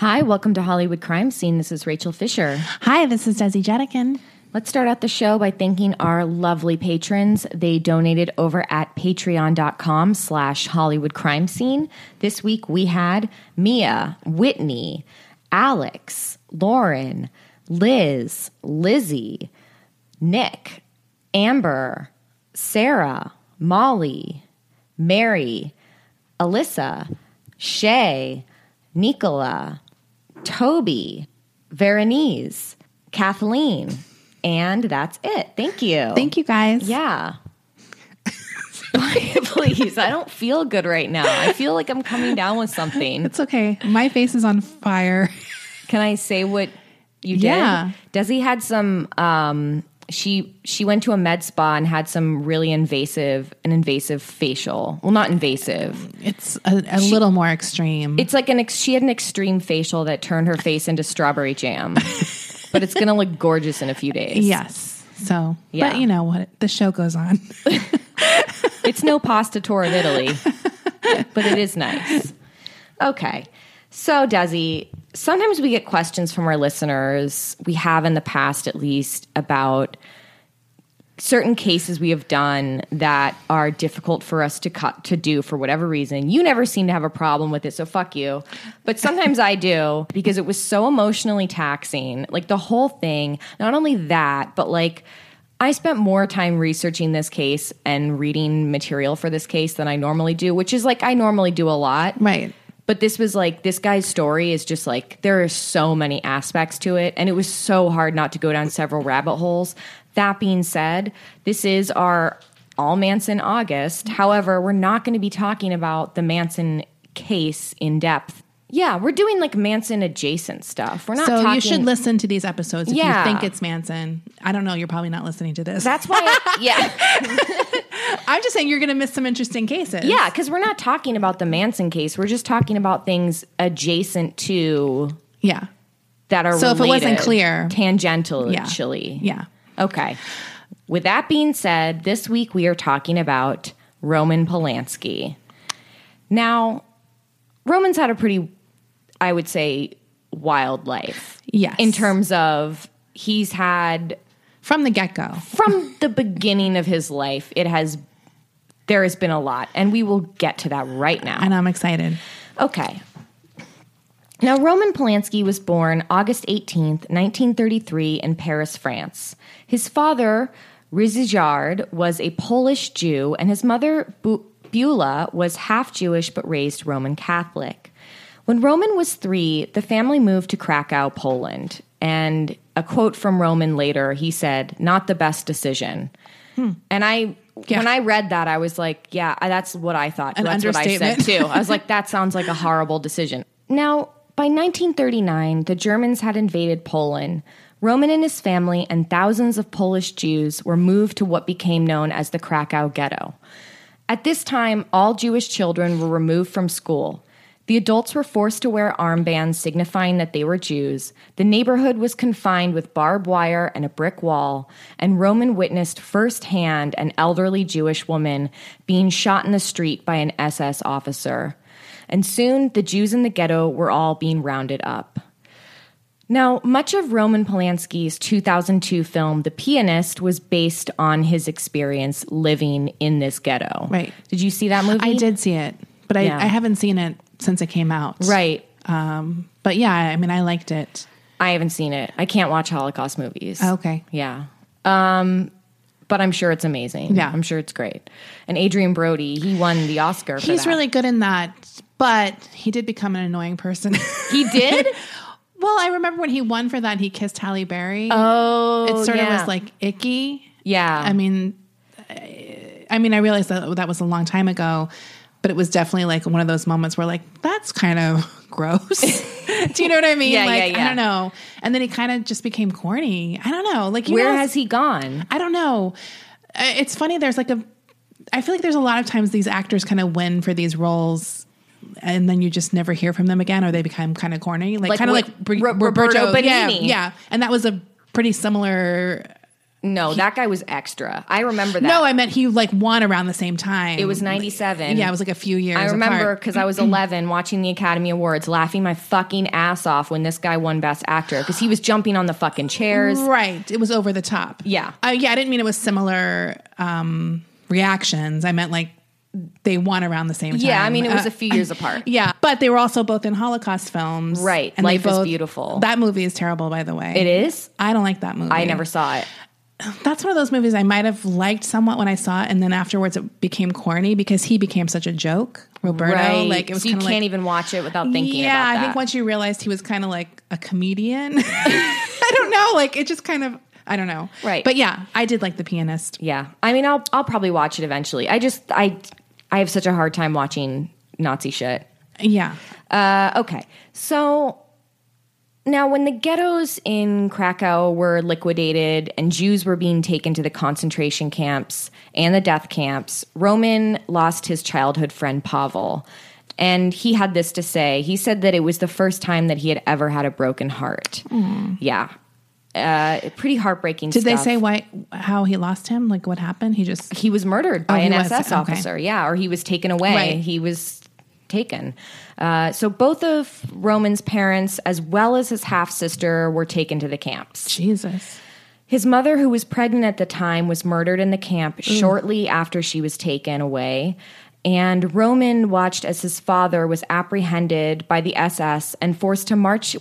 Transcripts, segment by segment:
Hi, welcome to Hollywood Crime Scene. This is Rachel Fisher. Hi, this is Desi Jedeikin. Let's start out the show by thanking our lovely patrons. They donated over at patreon.com slash Hollywood Crime Scene. This week we had Mia, Whitney, Alex, Lauren, Liz, Lizzie, Nick, Amber, Sarah, Molly, Mary, Alyssa, Shay, Nicola, Toby, Veronese, Kathleen, and that's it. Thank you. Thank you, guys. Yeah. Please, I don't feel good right now. I feel like I'm coming down with something. It's okay. My face is on fire. Can I say what you did? Yeah. Desi had some um she she went to a med spa and had some really invasive an invasive facial. Well, not invasive. It's a, a little more extreme. It's like an ex- she had an extreme facial that turned her face into strawberry jam. but it's going to look gorgeous in a few days. yes. So, Yeah. but you know what? The show goes on. It's no pasta tour of Italy, but it is nice. Okay. So, Desi, sometimes we get questions from our listeners. We have in the past, at least, about certain cases we have done that are difficult for us to cut to do for whatever reason. You never seem to have a problem with it, so fuck you. But sometimes I do because it was so emotionally taxing. Like the whole thing, not only that, but like I spent more time researching this case and reading material for this case than I normally do, which is like I normally do a lot. right. But this was like this guy's story is just like there are so many aspects to it, and it was so hard not to go down several rabbit holes. That being said, this is our all Manson August. However, we're not going to be talking about the Manson case in depth. Yeah, we're doing like Manson adjacent stuff. We're not. So talking, you should listen to these episodes if Yeah. you think it's Manson. I don't know. You're probably not listening to this. That's why. yeah, I'm just saying you're going to miss some interesting cases. yeah, because we're not talking about the Manson case. We're just talking about things adjacent to Yeah. that are So if it wasn't related clear- tangentially. Yeah. Okay. With that being said, this week we are talking about Roman Polanski. Now, Roman's had a pretty, I would say, wild life. Yes. In terms of he's had From the get go. from the beginning of his life, it has there has been a lot, and we will get to that right now. And I'm excited. Okay. Now, Roman Polanski was born August 18th, 1933, in Paris, France. His father, Ryszard, was a Polish Jew, and his mother, Bu- Bula, was half Jewish but raised Roman Catholic. When Roman was three, the family moved to Krakow, Poland. And a quote from Roman later, he said, Not the best decision. Hmm. And I, Yeah. when I read that, I was like, yeah, that's what I thought. An that's what I said too. I was like, that sounds like a horrible decision. Now, by 1939, the Germans had invaded Poland. Roman and his family and thousands of Polish Jews were moved to what became known as the Krakow Ghetto. At this time, all Jewish children were removed from school. The adults were forced to wear armbands signifying that they were Jews. The neighborhood was confined with barbed wire and a brick wall, and Roman witnessed firsthand an elderly Jewish woman being shot in the street by an SS officer. And soon the Jews in the ghetto were all being rounded up. Now, much of Roman Polanski's 2002 film, The Pianist, was based on his experience living in this ghetto. Right. Did you see that movie? I did see it, but I, Yeah. I haven't seen it since it came out. Right. Um, but yeah, I mean, I liked it. I haven't seen it. I can't watch Holocaust movies. Okay. Yeah. Um, but I'm sure it's amazing. Yeah. I'm sure it's great. And Adrien Brody, he won the Oscar for He's that. really good in that, but he did become an annoying person. He did? well, I remember when he won for that, he kissed Halle Berry. oh, it sort yeah. of was like icky. Yeah. I mean, I I mean, I realized that that was a long time ago, but it was definitely like one of those moments where like that's kind of gross. Do you know what I mean? Yeah, like yeah, yeah. I don't know. And then he kind of just became corny. I don't know. Like you Where know, has he gone? I don't know. Uh, It's funny. There's like a. I feel like there's a lot of times these actors kind of win for these roles, and then you just never hear from them again, or they become kind of corny, like, Like kind of like Br- Ro- Roberto Yeah, Benigni. yeah, and that was a pretty similar No, that guy was extra. I remember that. No, I meant he like won around the same time. it was 97. Yeah, it was like a few years. I remember because I was 11 watching the Academy Awards, laughing my fucking ass off when this guy won Best Actor because he was jumping on the fucking chairs. Right. It was over the top. Yeah. Uh, yeah, I didn't mean it was similar um, reactions. I meant like they won around the same time. Yeah, I mean, it was Uh, a few years apart. yeah, but they were also both in Holocaust films. Right. they Life is Beautiful. That movie is terrible, by the way. It is? I don't like that movie. I never saw it. That's one of those movies I might have liked somewhat when I saw it, and then afterwards it became corny because he became such a joke. Roberto, right. like it was so you can't like, even watch it without thinking yeah, about that. I think once you realized he was kind of like a comedian, I don't know, like it just kind of, I don't know, Right. But yeah, I did like the pianist. yeah. I mean, I'll I'll probably watch it eventually. I just I I have such a hard time watching Nazi shit. Yeah, Uh, okay. So now, when the ghettos in Krakow were liquidated and Jews were being taken to the concentration camps and the death camps, Roman lost his childhood friend Pavel. And he had this to say. He said that it was the first time that he had ever had a broken heart. Yeah. Uh, pretty heartbreaking did they say why how he lost him? Like what happened? He just He was murdered by Oh, an was? SS Okay. officer. Yeah, or he was taken away. Right. He was taken. Uh, so both of Roman's parents, as well as his half sister, were taken to the camps. Jesus. His mother, who was pregnant at the time, was murdered in the camp shortly after she was taken away. And Roman watched as his father was apprehended by the SS and forced to march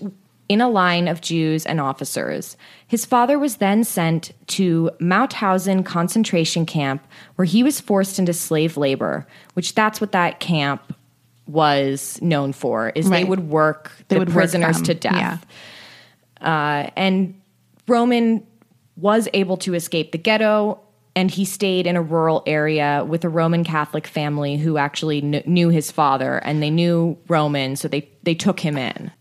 in a line of Jews and officers. His father was then sent to Mauthausen concentration camp, where he was forced into slave labor, which that's what that camp was known for, is they would work They the would prisoners them. to death. Yeah. Uh, and Roman was able to escape the ghetto and he stayed in a rural area with a Roman Catholic family who actually kn- knew his father and they knew Roman, so they, they took him in.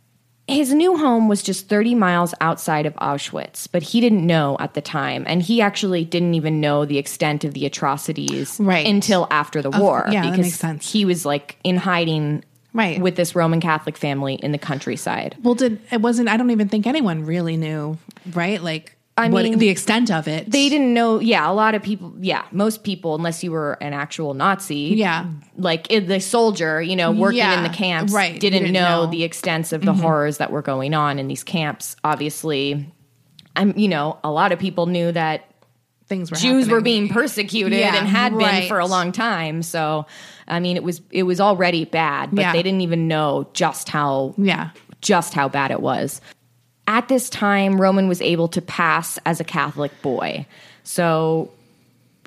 His new home was just 30 miles outside of Auschwitz, but he didn't know at the time. And he actually didn't even know the extent of the atrocities Right. until after the war. yeah, that makes sense. he was like in hiding Right. with this Roman Catholic family in the countryside. Well, did it wasn't? I don't even think anyone really knew, right? Like, I what, mean, the extent of it. they didn't know yeah a lot of people yeah most people unless you were an actual nazi Yeah. like the soldier you know working in the camps right, didn't, didn't know, know. Mm-hmm. the extents of the horrors that were going on in these camps obviously i'm you know a lot of people knew that things were jews were being persecuted Yeah, and had been for a long time so i mean it was it was already bad but Yeah. they didn't even know just how Yeah. just how bad it was. At this time, Roman was able to pass as a Catholic boy. So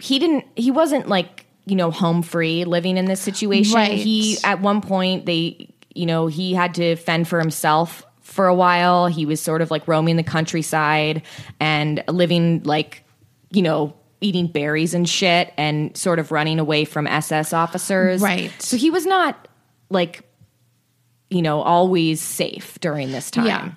he didn't, he wasn't like, you know, home free living in this situation. Right. He, at one point, they, you know, he had to fend for himself for a while. He was sort of like roaming the countryside and living like, you know, eating berries and shit and sort of running away from SS officers. Right. So he was not like you know, always safe during this time. Yeah.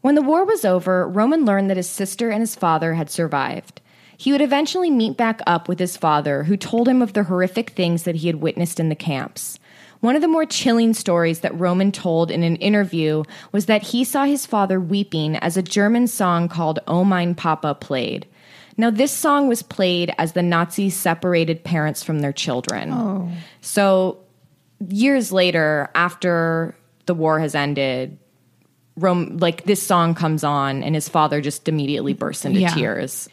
When the war was over, Roman learned that his sister and his father had survived. He would eventually meet back up with his father, who told him of the horrific things that he had witnessed in the camps. One of the more chilling stories that Roman told in an interview was that he saw his father weeping as a German song called Oh Mein Papa played. Now, this song was played as the Nazis separated parents from their children. Oh. So, years later, after the war has ended, Rome, like this song comes on, and his father just immediately bursts into Yeah. tears.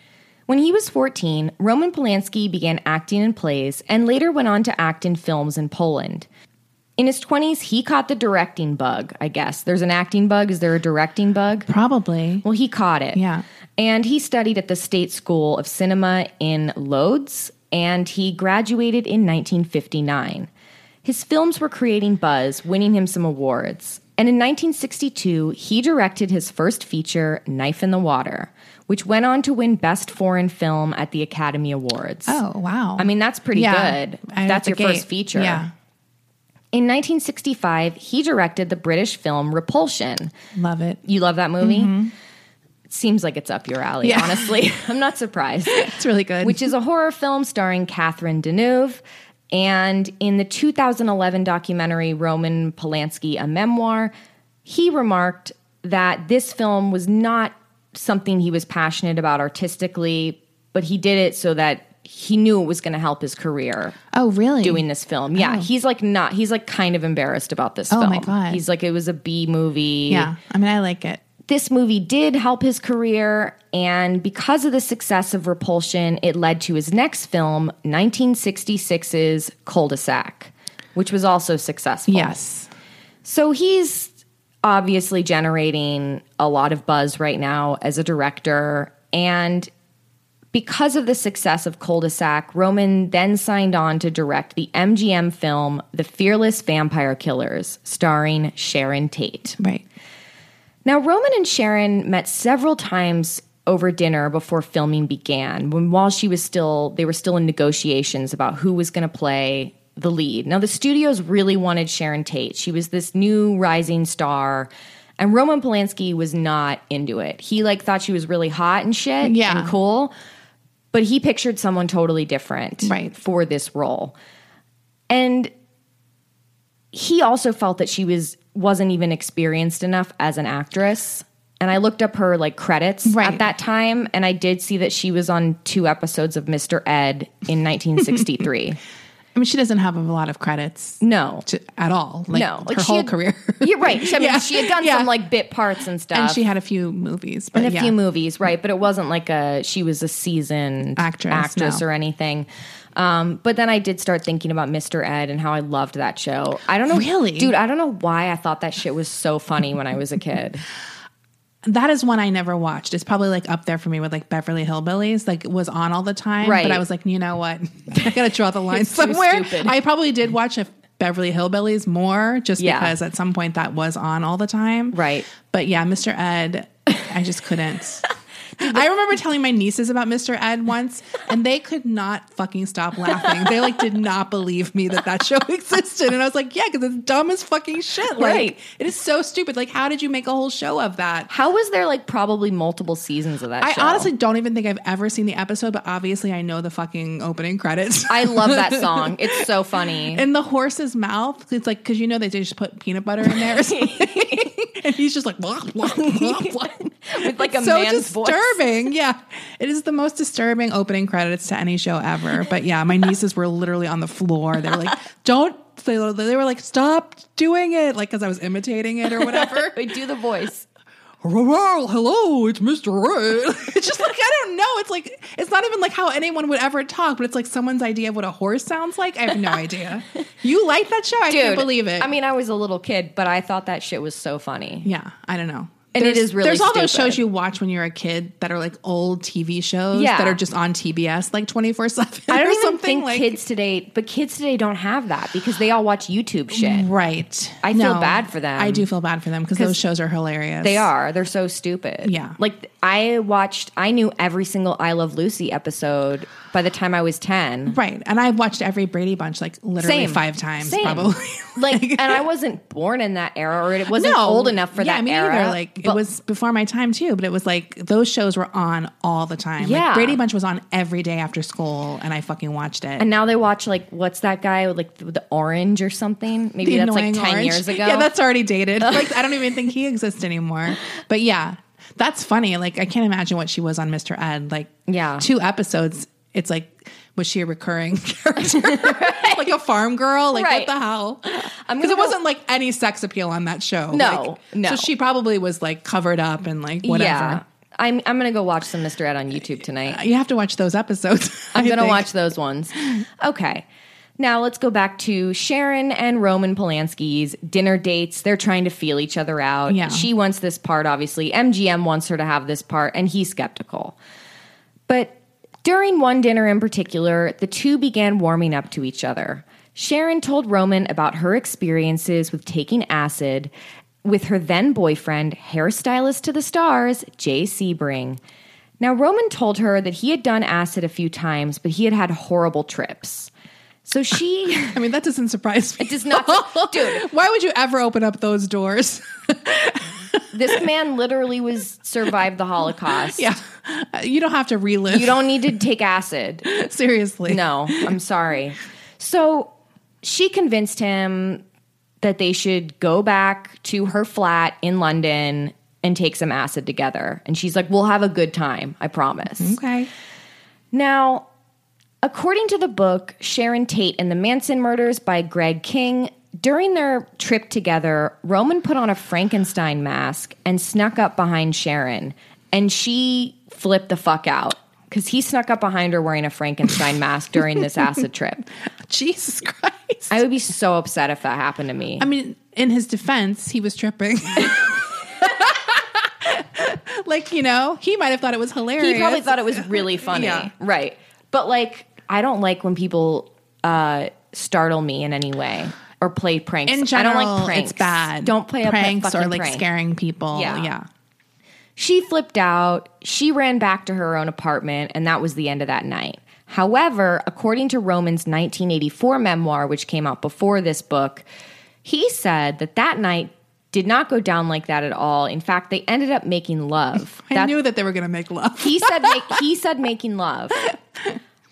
When he was 14, Roman Polanski began acting in plays and later went on to act in films in Poland. In his 20s, he caught the directing bug, I guess. There's an acting bug. Is there a directing bug? Probably. Well, he caught it. Yeah. And he studied at the State School of Cinema in Lodz, and he graduated in 1959. His films were creating buzz, winning him some awards. And in 1962, he directed his first feature, Knife in the Water, which went on to win Best Foreign Film at the Academy Awards. Oh wow. I mean, that's pretty Yeah. good. That's your gate. first feature. Yeah. In 1965, he directed the British film Repulsion. Love it. You love that movie? Mm-hmm. It seems like it's up your alley, Yeah. honestly. I'm not surprised. It's really good. Which is a horror film starring Catherine Deneuve. And in the 2011 documentary Roman Polanski, a memoir, he remarked that this film was not something he was passionate about artistically, but he did it so that he knew it was going to help his career Oh, really? doing this film. Yeah, Oh. he's like not. He's like kind of embarrassed about this Oh, film. my God. He's like it was a B movie. Yeah. I mean, I like it. This movie did help his career, and because of the success of Repulsion, it led to his next film, 1966's Cul-de-sac, which was also successful. Yes. So he's obviously generating a lot of buzz right now as a director. And because of the success of Cul de Sac, Roman then signed on to direct the MGM film The Fearless Vampire Killers, starring Sharon Tate. Right. Now, Roman and Sharon met several times over dinner before filming began, when while she was still they were still in negotiations about who was going to play the lead. Now, the studios really wanted Sharon Tate. She was this new rising star, and Roman Polanski was not into it. He like thought she was really hot and shit Yeah. and cool, but he pictured someone totally different Right. for this role. And he also felt that she was wasn't even experienced enough as an actress. And I looked up her like credits Right. at that time, and I did see that she was on two episodes of Mr. Ed in 1963. I mean, she doesn't have a lot of credits no, to, at all. Like, no, like her whole had- career. You're right. I mean, Yeah. she had done Yeah. some like bit parts and stuff, and she had a few movies. But and a yeah. few movies, right? But it wasn't like a she was a seasoned Actress, actress no. or anything. Um, but then I did start thinking about Mr. Ed and how I loved that show. I don't know, Really? dude. I don't know why I thought that shit was so funny when I was a kid. That is one I never watched. It's probably like up there for me with like Beverly Hillbillies. Like it was on all the time. Right. But I was like, you know what? I gotta draw the line somewhere. I probably did watch a Beverly Hillbillies more just Yeah. because at some point that was on all the time. Right. But yeah, Mr. Ed, I just couldn't. I remember telling my nieces about Mr. Ed once, and they could not fucking stop laughing. They like did not believe me that that show existed, and I was like, "Yeah, because it's dumb as fucking shit. Like, Right. it is so stupid. Like, how did you make a whole show of that?" How was there like probably multiple seasons of that I show? honestly don't even think I've ever seen the episode, but obviously I know the fucking opening credits. I love that song. It's so funny. in the horse's mouth, it's like because you know they just put peanut butter in there, or and he's just like blah, blah, blah, blah. With like a so man's voice. Disturbing. Yeah, it is the most disturbing opening credits to any show ever. But yeah, my nieces were literally on the floor. They were like, "Don't." They they were like, "Stop doing it!" Like because I was imitating it or whatever. Wait, do the voice. Well, hello, it's Mr. Ray. it's just like I don't know. It's like it's not even like how anyone would ever talk, but it's like someone's idea of what a horse sounds like. I have no idea. You like that show? I Dude, can't believe it. I mean, I was a little kid, but I thought that shit was so funny. yeah, I don't know. And it There's- is really There's all those stupid. shows you watch when you're a kid that are like old TV shows Yeah. that are just on TBS like 24 seven. I or don't even something think like kids today, but kids today don't have that because they all watch YouTube shit. right. I feel bad for them. I do feel bad for them because those shows are hilarious. They are. They're so stupid. Yeah. Like I watched I knew every single I Love Lucy episode by the time I was 10. right. And I've watched every Brady Bunch like literally Same. five times Same. probably. Like and I wasn't born in that era or it wasn't old enough for yeah, that me era. Either. Like but- it was before my time too, but it was like those shows were on all the time. Yeah. Like Brady Bunch was on every day after school, and I fucking watched it. and now they watch like what's that guy with like the, the orange or something? Maybe The that's like 10 orange. years ago. Yeah, that's already dated. like I don't even think he exists anymore. But yeah, that's funny. Like I can't imagine what she was on Mr. Ed. Like Yeah. two episodes. It's like was she a recurring character, like a farm girl? Like Right. what the hell? Because it wasn't like any sex appeal on that show. No, Like, no. So she probably was like covered up and like whatever. Yeah. I'm I'm gonna go watch some Mr. Ed on YouTube tonight. Uh, you have to watch those episodes. I'm I gonna think. watch those ones. Okay. Now let's go back to Sharon and Roman Polanski's dinner dates. They're trying to feel each other out. Yeah. She wants this part, obviously. MGM wants her to have this part, and he's skeptical. But during one dinner in particular, the two began warming up to each other. Sharon told Roman about her experiences with taking acid with her then boyfriend, hairstylist to the stars, Jay Sebring. Now, Roman told her that he had done acid a few times, but he had had horrible trips. So she. I mean, that doesn't surprise me. It does not- dude. Why would you ever open up those doors? this man literally was survived the Holocaust. yeah, uh, you don't have to relive. You don't need to take acid. seriously. No, I'm sorry. So she convinced him that they should go back to her flat in London and take some acid together. And she's like, We'll have a good time, I promise. Okay. Now, according to the book Sharon Tate and the Manson Murders by Greg King, during their trip together, Roman put on a Frankenstein mask and snuck up behind Sharon, and she flipped the fuck out because he snuck up behind her wearing a Frankenstein mask during this acid trip. Jesus Christ. I would be so upset if that happened to me. I mean, in his defense, he was tripping. like, you know, he might have thought it was hilarious. he probably thought it was really funny. Yeah. Right. But like, I don't like when people uh, startle me in any way or play pranks. in general, I don't like pranks. it's bad. Don't play pranks fucking or like prank. scaring people. Yeah. Yeah. She flipped out. She ran back to her own apartment, and that was the end of that night. However, according to Roman's 1984 memoir, which came out before this book, he said that that night did not go down like that at all. In fact, they ended up making love. I knew that they were going to make love. he said make, he said making love.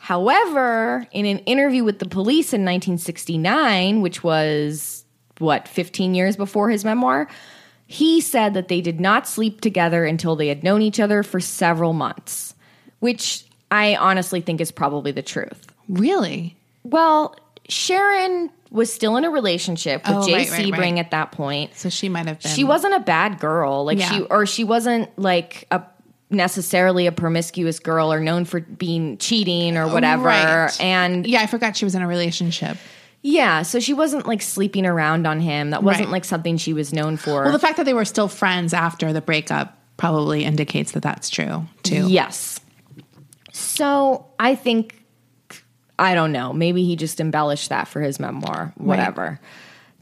However, in an interview with the police in 1969, which was what 15 years before his memoir, he said that they did not sleep together until they had known each other for several months, which I honestly think is probably the truth. really? Well, Sharon was still in a relationship with Oh, Jay right, right. at that point So she might have been. she wasn't a bad girl like Yeah. she or she wasn't like a necessarily a promiscuous girl or known for being cheating or whatever Right. and Yeah, I forgot she was in a relationship. yeah so she wasn't like sleeping around on him that wasn't Right. like something she was known for Well, the fact that they were still friends after the breakup probably indicates that that's true too. yes so i think i don't know maybe he just embellished that for his memoir whatever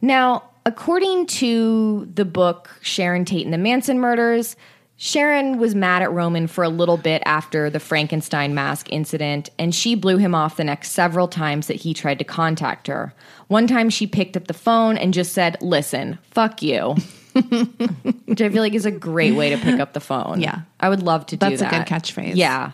now according to the book sharon tate and the manson murders Sharon was mad at Roman for a little bit after the Frankenstein mask incident, and she blew him off the next several times that he tried to contact her. One time she picked up the phone and just said, Listen, fuck you. Which I feel like is a great way to pick up the phone. Yeah. I would love to do that. That's a good catchphrase. Yeah.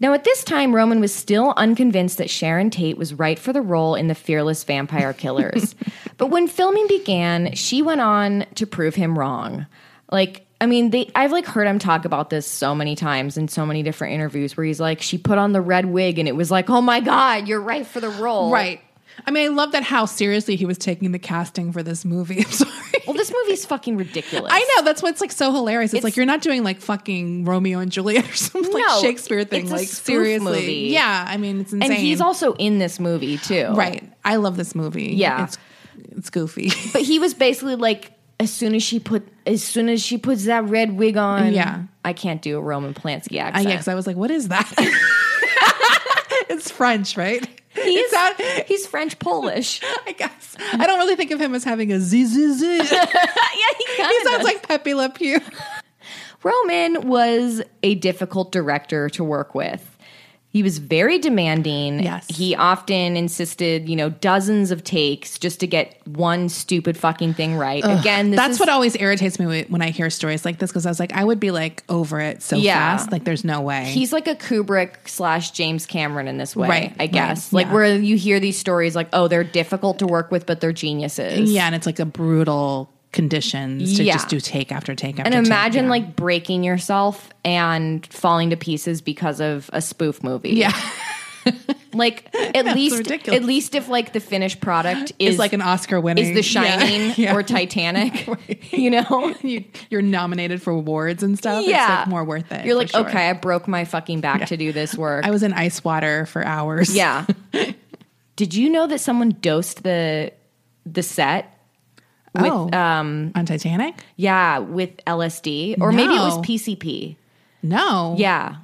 Now, at this time, Roman was still unconvinced that Sharon Tate was right for the role in the Fearless Vampire Killers. but when filming began, she went on to prove him wrong. Like, I mean, they, I've like heard him talk about this so many times in so many different interviews where he's like, she put on the red wig and it was like, oh my God, you're right for the role. Right. I mean, I love that how seriously he was taking the casting for this movie. I'm sorry. Well, this movie's fucking ridiculous. I know that's what's like so hilarious. It's, It's- like you're not doing like fucking Romeo and Juliet or some like Shakespeare thing. like seriously, movie. yeah. I mean, it's insane. And he's also in this movie too. right. I love this movie. Yeah. it's it's goofy. But he was basically like, as soon as she put, as soon as she puts that red wig on, Yeah. I can't do a Roman Polanski Uh, accent. yeah, because I was like, what is that? it's French, right? he's, that- he's French Polish. I guess I don't really think of him as having a z z z. yeah, he He sounds like Pepe Le Pew. Roman was a difficult director to work with. He was very demanding. Yes. He often insisted, you know, dozens of takes just to get one stupid fucking thing right. Again, this That's is, what always irritates me when I hear stories like this because I was like, I would be like over it so Yeah. fast. Like, there's no way. He's like a Kubrick slash James Cameron in this way, Right, I guess. right, like yeah. where you hear these stories like, oh, they're difficult to work with, but they're geniuses. yeah, and it's like a brutal conditions to Yeah. just do take after take after And take. imagine yeah. like breaking yourself and falling to pieces because of a spoof movie. yeah, Like at least ridiculous. at least if like the finished product is it's like an Oscar winning is The Shining Yeah. Or Titanic, you know? you, you're nominated for awards and stuff. yeah, it's like more worth it. You're like, sure. okay, I broke my fucking back to do this work. I was in ice water for hours. yeah. Did you know that someone dosed the the set with oh, um on Titanic? yeah with LSD or maybe it was PCP? No. Yeah.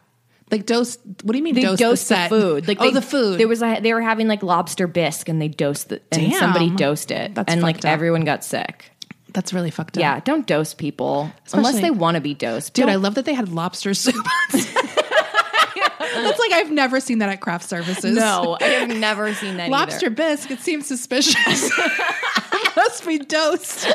Like dose. What do you mean They dose, dosed the the, food. Like oh, they, the food. There was a, they were having like lobster bisque and they dosed the and Damn. somebody dosed it That's and like up. everyone got sick. That's really fucked up. Yeah, don't dose people unless they want to be dosed. Dude, Don't- I love that they had lobster soup. That's like I've never seen that at craft services. no, I have never seen that lobster either. bisque. It seems suspicious. Must be dosed.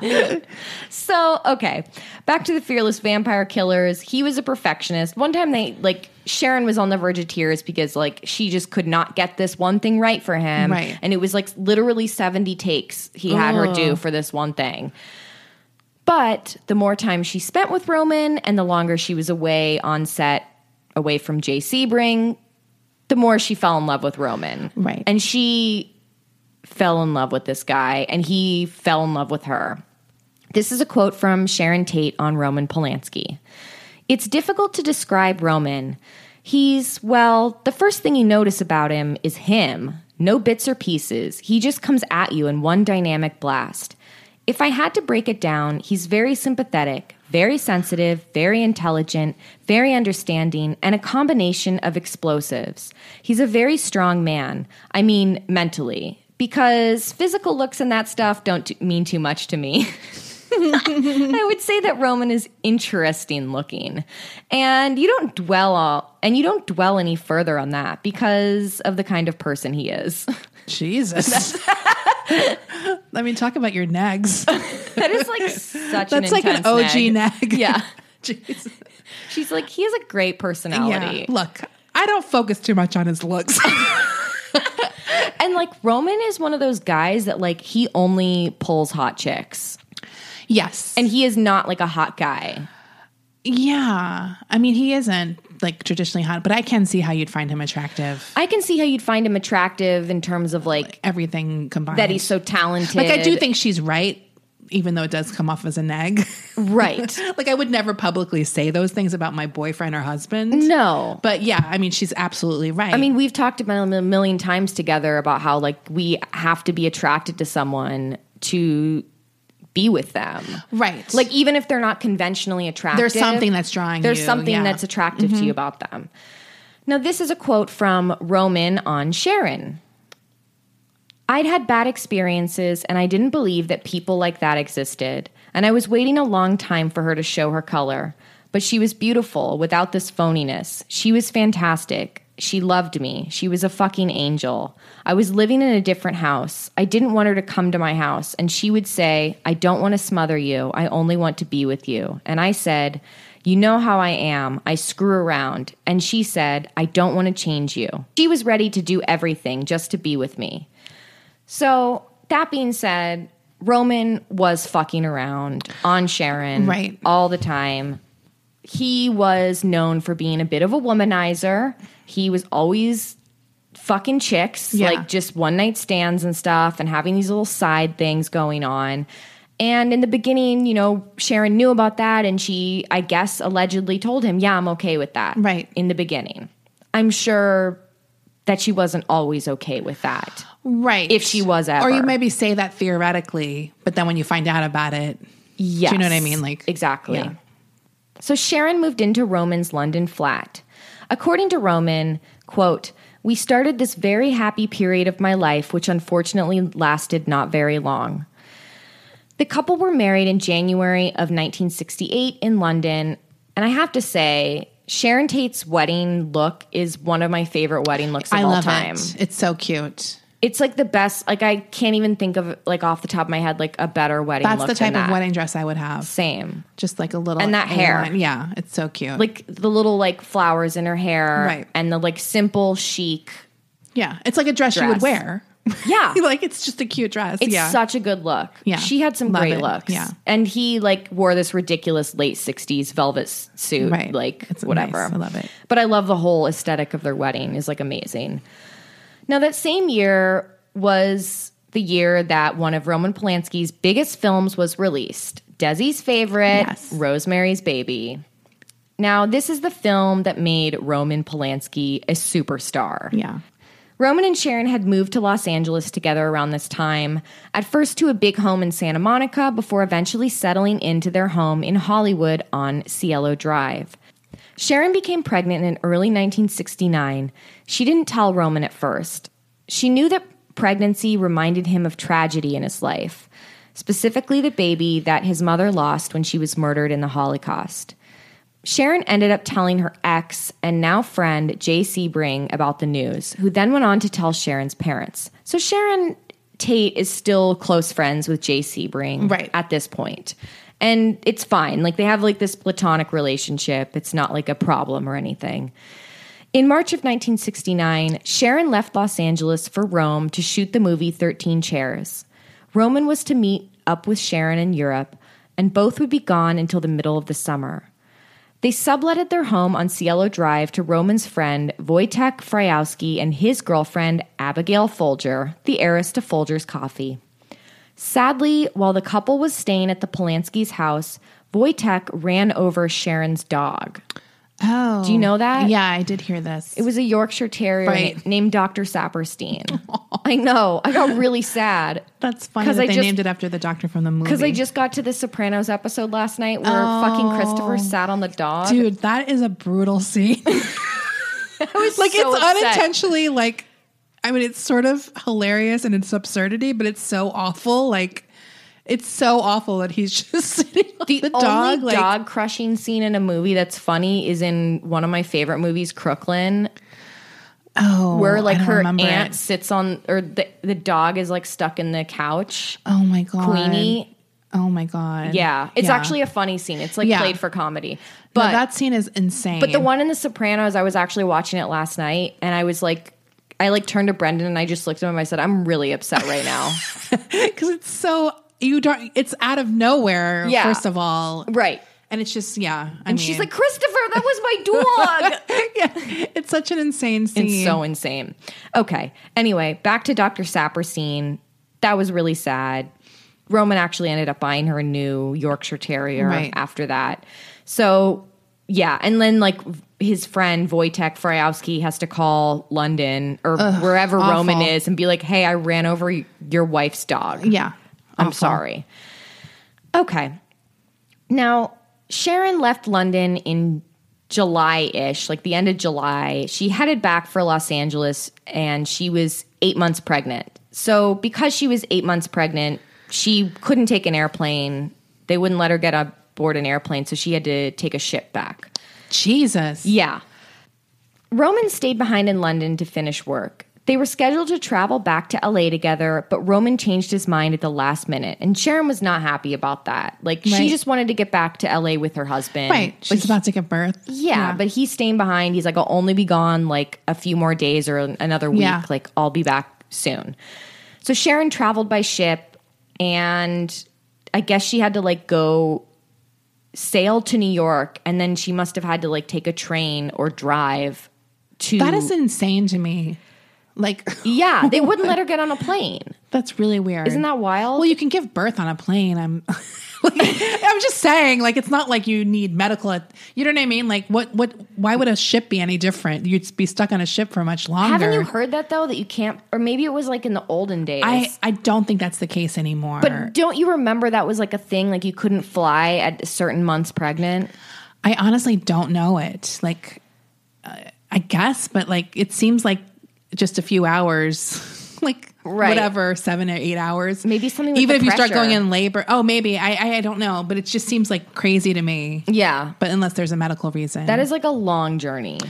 So, okay, back to the fearless vampire killers. He was a perfectionist. One time they like Sharon was on the verge of tears because like she just could not get this one thing right for him. Right. And it was like literally 70 takes he had her do for this one thing. But the more time she spent with Roman and the longer she was away on set away from Jay Sebring, the more she fell in love with Roman. Right. And she fell in love with this guy, and he fell in love with her. This is a quote from Sharon Tate on Roman Polanski. It's difficult to describe Roman. He's, well, the first thing you notice about him is him. No bits or pieces. He just comes at you in one dynamic blast. If I had to break it down, he's very sympathetic, very sensitive, very intelligent, very understanding, and a combination of explosives. He's a very strong man. I mean, mentally. Because physical looks and that stuff don't t- mean too much to me. I would say that Roman is interesting looking. And you don't dwell all, and you don't dwell any further on that because of the kind of person he is. Jesus. I mean, talk about your nags. that is like such an That's like an OG nag. Yeah. Jeez. She's like, he has a great personality. Yeah. Look, I don't focus too much on his looks. And like Roman is one of those guys that like he only pulls hot chicks. yes. And he is not like a hot guy. yeah. I mean, he isn't like traditionally hot, but I can see how you'd find him attractive. I can see how you'd find him attractive in terms of like Everything combined. that he's so talented. like, I do think she's right, even though it does come off as a nag. right. like, I would never publicly say those things about my boyfriend or husband. No. But yeah, I mean, she's absolutely right. I mean, we've talked about a million times together about how like we have to be attracted to someone to be with them. right. Like even if they're not conventionally attractive, There's something that's drawing There's you, something yeah. Mm-hmm. that's attractive to you about them. Now, this is a quote from Roman on Sharon. I'd had bad experiences and I didn't believe that people like that existed. And I was waiting a long time for her to show her color. But she was beautiful without this phoniness. She was fantastic. She loved me. She was a fucking angel. I was living in a different house. I didn't want her to come to my house. And she would say, I don't want to smother you. I only want to be with you. And I said, You know how I am. I screw around. And she said, I don't want to change you. She was ready to do everything just to be with me. So, that being said, Roman was fucking around on Sharon Right. all the time. He was known for being a bit of a womanizer. He was always fucking chicks, Yeah. like just one night stands and stuff, and having these little side things going on. And in the beginning, you know, Sharon knew about that, and she, I guess, allegedly told him, Yeah, I'm okay with that. Right. In the beginning. I'm sure that she wasn't always okay with that. right. if she was ever. Or you maybe say that theoretically, but then when you find out about it. Do you know what I mean? Like- exactly. yeah. So Sharon moved into Roman's London flat. According to Roman, quote, "We started this very happy period of my life which unfortunately lasted not very long." The couple were married in January of 1968 in London, and I have to say, Sharon Tate's wedding look is one of my favorite wedding looks of I all love time. it. It's so cute. It's like the best. Like I can't even think of like off the top of my head like a better wedding. Look. That's the type than of wedding dress I would have. Same. Just like a little And that hair. A-line. Yeah, it's so cute. like the little like flowers in her hair Right. and the like simple chic yeah, it's like a dress, you would wear. Yeah like it's just a cute dress. it's yeah. such a good look Yeah. she had some Love great it. looks Yeah. and he like wore this ridiculous late 60s velvet suit Right. like It's whatever nice. I love it. but i love the whole aesthetic of their wedding is like amazing now that same year was the year that one of roman polanski's biggest films was released desi's favorite Yes. rosemary's baby now this is the film that made roman polanski a superstar yeah. Roman and Sharon had moved to Los Angeles together around this time, at first to a big home in Santa Monica before eventually settling into their home in Hollywood on Cielo Drive. Sharon became pregnant in early 1969. She didn't tell Roman at first. She knew that pregnancy reminded him of tragedy in his life, specifically the baby that his mother lost when she was murdered in the Holocaust. Sharon ended up telling her ex and now friend Jay Sebring about the news, who then went on to tell Sharon's parents. So Sharon Tate is still close friends with Jay Sebring Right. at this point. And it's fine. Like they have like this platonic relationship. It's not like a problem or anything. In March of 1969, Sharon left Los Angeles for Rome to shoot the movie 13 Chairs. Roman was to meet up with Sharon in Europe, and both would be gone until the middle of the summer. They subletted their home on Cielo Drive to Roman's friend Wojtek Frykowski and his girlfriend Abigail Folger, the heiress to Folger's Coffee. Sadly, while the couple was staying at the Polanski's house, Wojtek ran over Sharon's dog. Oh. Do you know that? Yeah, I did hear this. It was a Yorkshire Terrier Right. named Dr. Saperstein. I know. I got really sad That's funny that I they just- named it after the doctor from the movie. because I just got to the Sopranos episode last night where fucking Christopher oh. sat on the dog. Oh. Dude, that is a brutal scene. I was like so it's upset. unintentionally like I mean it's sort of hilarious and it's absurdity, but it's so awful. Like it's so awful that he's just sitting The, the, dog. Like dog crushing scene in a movie that's funny is in one of my favorite movies, Crooklyn, oh, where like her aunt it. sits on, or the the dog is like stuck in the couch. Oh my god, Queenie, Oh my god. yeah, it's Yeah. actually a funny scene. It's like Yeah. played for comedy, No, but that scene is insane. But the one in The Sopranos, I was actually watching it last night, and I was like, I like turned to Brendan and I just looked at him. and I said, "I'm really upset right now." because it's so you don't. It's out of nowhere. Yeah. First of all, right? and it's just yeah. I And mean, she's like, "Christopher, that was my dog." yeah, it's such an insane scene. it's so insane. Okay. Anyway, back to Dr. Saperstein. That was really sad. Roman actually ended up buying her a new Yorkshire Terrier Right. after that. So yeah, and then like his friend Wojtek Frykowski has to call London or wherever awful. Roman is and be like, "Hey, I ran over your wife's dog." yeah. I'm Awful. sorry. Okay. Now, Sharon left London in July ish, like the end of July. She headed back for Los Angeles and she was eight months pregnant. So, because she was eight months pregnant, she couldn't take an airplane. They wouldn't let her get on board an airplane, so she had to take a ship back. Jesus. Yeah. Roman stayed behind in London to finish work. They were scheduled to travel back to LA together, but Roman changed his mind at the last minute, and Sharon was not happy about that. Like she just wanted to get back to LA with her husband. Right. She's about to give birth. yeah, but he's staying behind. He's like, I'll only be gone like a few more days or another week. Yeah. Like, I'll be back soon. So Sharon traveled by ship, and I guess she had to like go sail to New York, and then she must have had to like take a train or drive to. that is insane to me. Like, yeah, they wouldn't let her get on a plane. that's really weird. Isn't that wild? Well, you can give birth on a plane. I'm, like, I'm just saying, like, it's not like you need medical. You know what I mean? Like, what, what? Why would a ship be any different? You'd be stuck on a ship for much longer. Haven't you heard that though? That you can't, or maybe it was like in the olden days. I, I don't think that's the case anymore. But don't you remember that was like a thing? Like you couldn't fly at certain months pregnant. I honestly don't know it. Like, uh, I guess, but like, it seems like just a few hours, like Right. whatever, seven or eight hours. Maybe something Even if you start going in labor. Oh, maybe. I, I I don't know, but it just seems like crazy to me. Yeah, But unless there's a medical reason, that is like a long journey.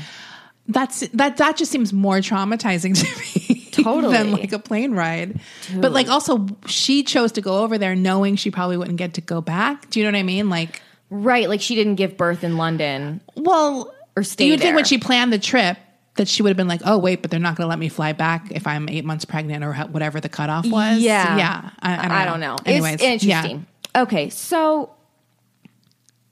that's that that just seems more traumatizing to me Totally. than like a plane ride. But like also, she chose to go over there knowing she probably wouldn't get to go back. Do you know what I mean? Like, Right, like she didn't give birth in London. well, Or stay You'd think when she planned the trip that she would have been like, "Oh, wait, but they're not going to let me fly back if I'm eight months pregnant or whatever the cutoff was." Yeah, yeah. I, I don't know. Anyways, Anyways, it's interesting. Okay, so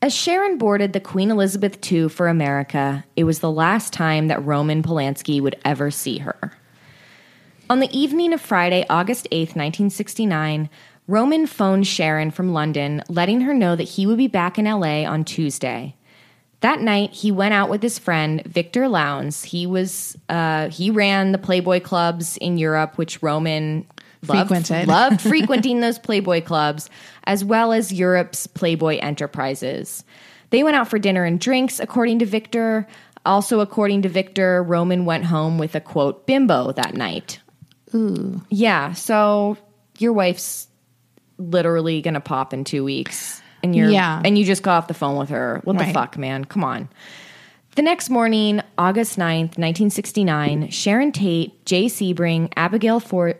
as Sharon boarded the Queen Elizabeth II for America, it was the last time that Roman Polanski would ever see her. On the evening of Friday, August 8th, 1969, Roman phoned Sharon from London, letting her know that he would be back in LA on Tuesday. That night, he went out with his friend Victor Lowndes. He was uh, he ran the Playboy clubs in Europe, which Roman loved, Frequented. loved frequenting those Playboy clubs, as well as Europe's Playboy enterprises. They went out for dinner and drinks, according to Victor. Also, according to Victor, Roman went home with a quote bimbo that night. Ooh, yeah. So your wife's literally gonna pop in two weeks, and you're Yeah. and you just got off the phone with her. What the fuck, man? Come on. The next morning, August 9th, 1969, Sharon Tate, Jay Sebring, Abigail, For-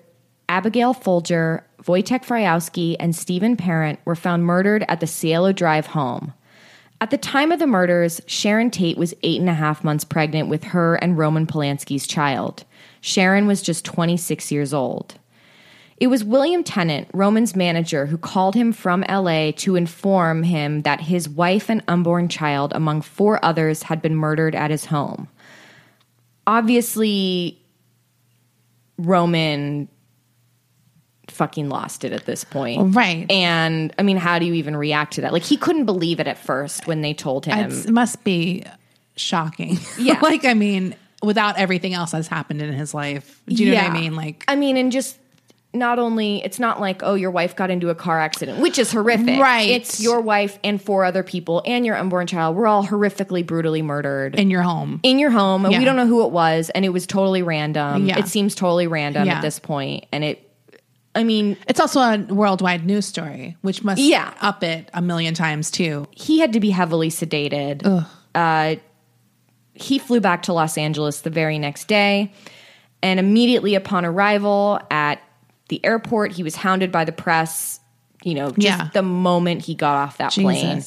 Abigail Folger, Wojtek Frykowski, and Steven Parent were found murdered at the Cielo Drive home. At the time of the murders, Sharon Tate was eight and a half months pregnant with her and Roman Polanski's child. Sharon was just 26 years old. It was William Tennant, Roman's manager, who called him from LA to inform him that his wife and unborn child, among four others, had been murdered at his home. Obviously, Roman fucking lost it at this point. Right. And I mean, how do you even react to that? Like, he couldn't believe it at first when they told him. It's- it must be shocking. Yeah. like, I mean, without everything else that's happened in his life. Do you know what I mean? Like, I mean, and just not only it's not like oh your wife got into a car accident, which is horrific. Right. It's your wife and four other people and your unborn child. We're all horrifically brutally murdered in your home. in your home, and Yeah. we don't know who it was, and it was totally random. Yeah. It seems totally random Yeah. at this point, and it. I mean, It's also a worldwide news story, which must Yeah. up it a million times too. he had to be heavily sedated. Uh, he flew back to Los Angeles the very next day, and immediately upon arrival at the airport, he was hounded by the press. You know, just Yeah. the moment he got off that plane.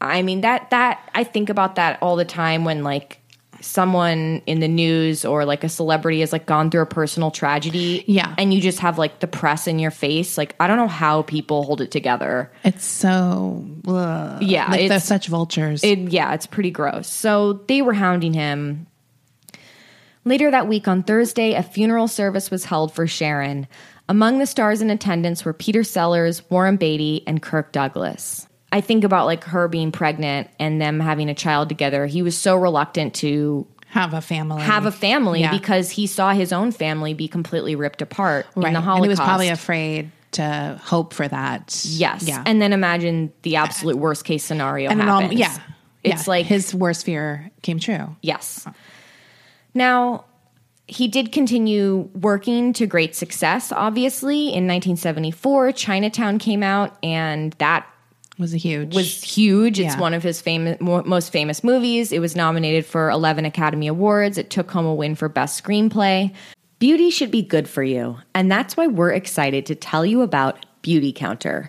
I mean that that I think about that all the time when like someone in the news or like a celebrity has like gone through a personal tragedy. Yeah. And you just have like the press in your face. Like I don't know how people hold it together. It's so ugh. Yeah, like they're such vultures. It, yeah, it's pretty gross. So they were hounding him. Later that week on Thursday, a funeral service was held for Sharon. Among the stars in attendance were Peter Sellers, Warren Beatty, and Kirk Douglas. I think about like her being pregnant and them having a child together. He was so reluctant to have a family. have a family Yeah. because he saw his own family be completely ripped apart in the Holocaust. And he was probably afraid to hope for that. yes. Yeah. And then imagine the absolute worst case scenario And it all, yeah. It's Yeah. like his worst fear came true. Yes. Now, he did continue working to great success, obviously. In 1974, Chinatown came out, and that was a huge was huge. It's Yeah. one of his famous, most famous movies. It was nominated for 11 Academy Awards. It took home a win for Best Screenplay. Beauty should be good for you, and that's why we're excited to tell you about Beautycounter.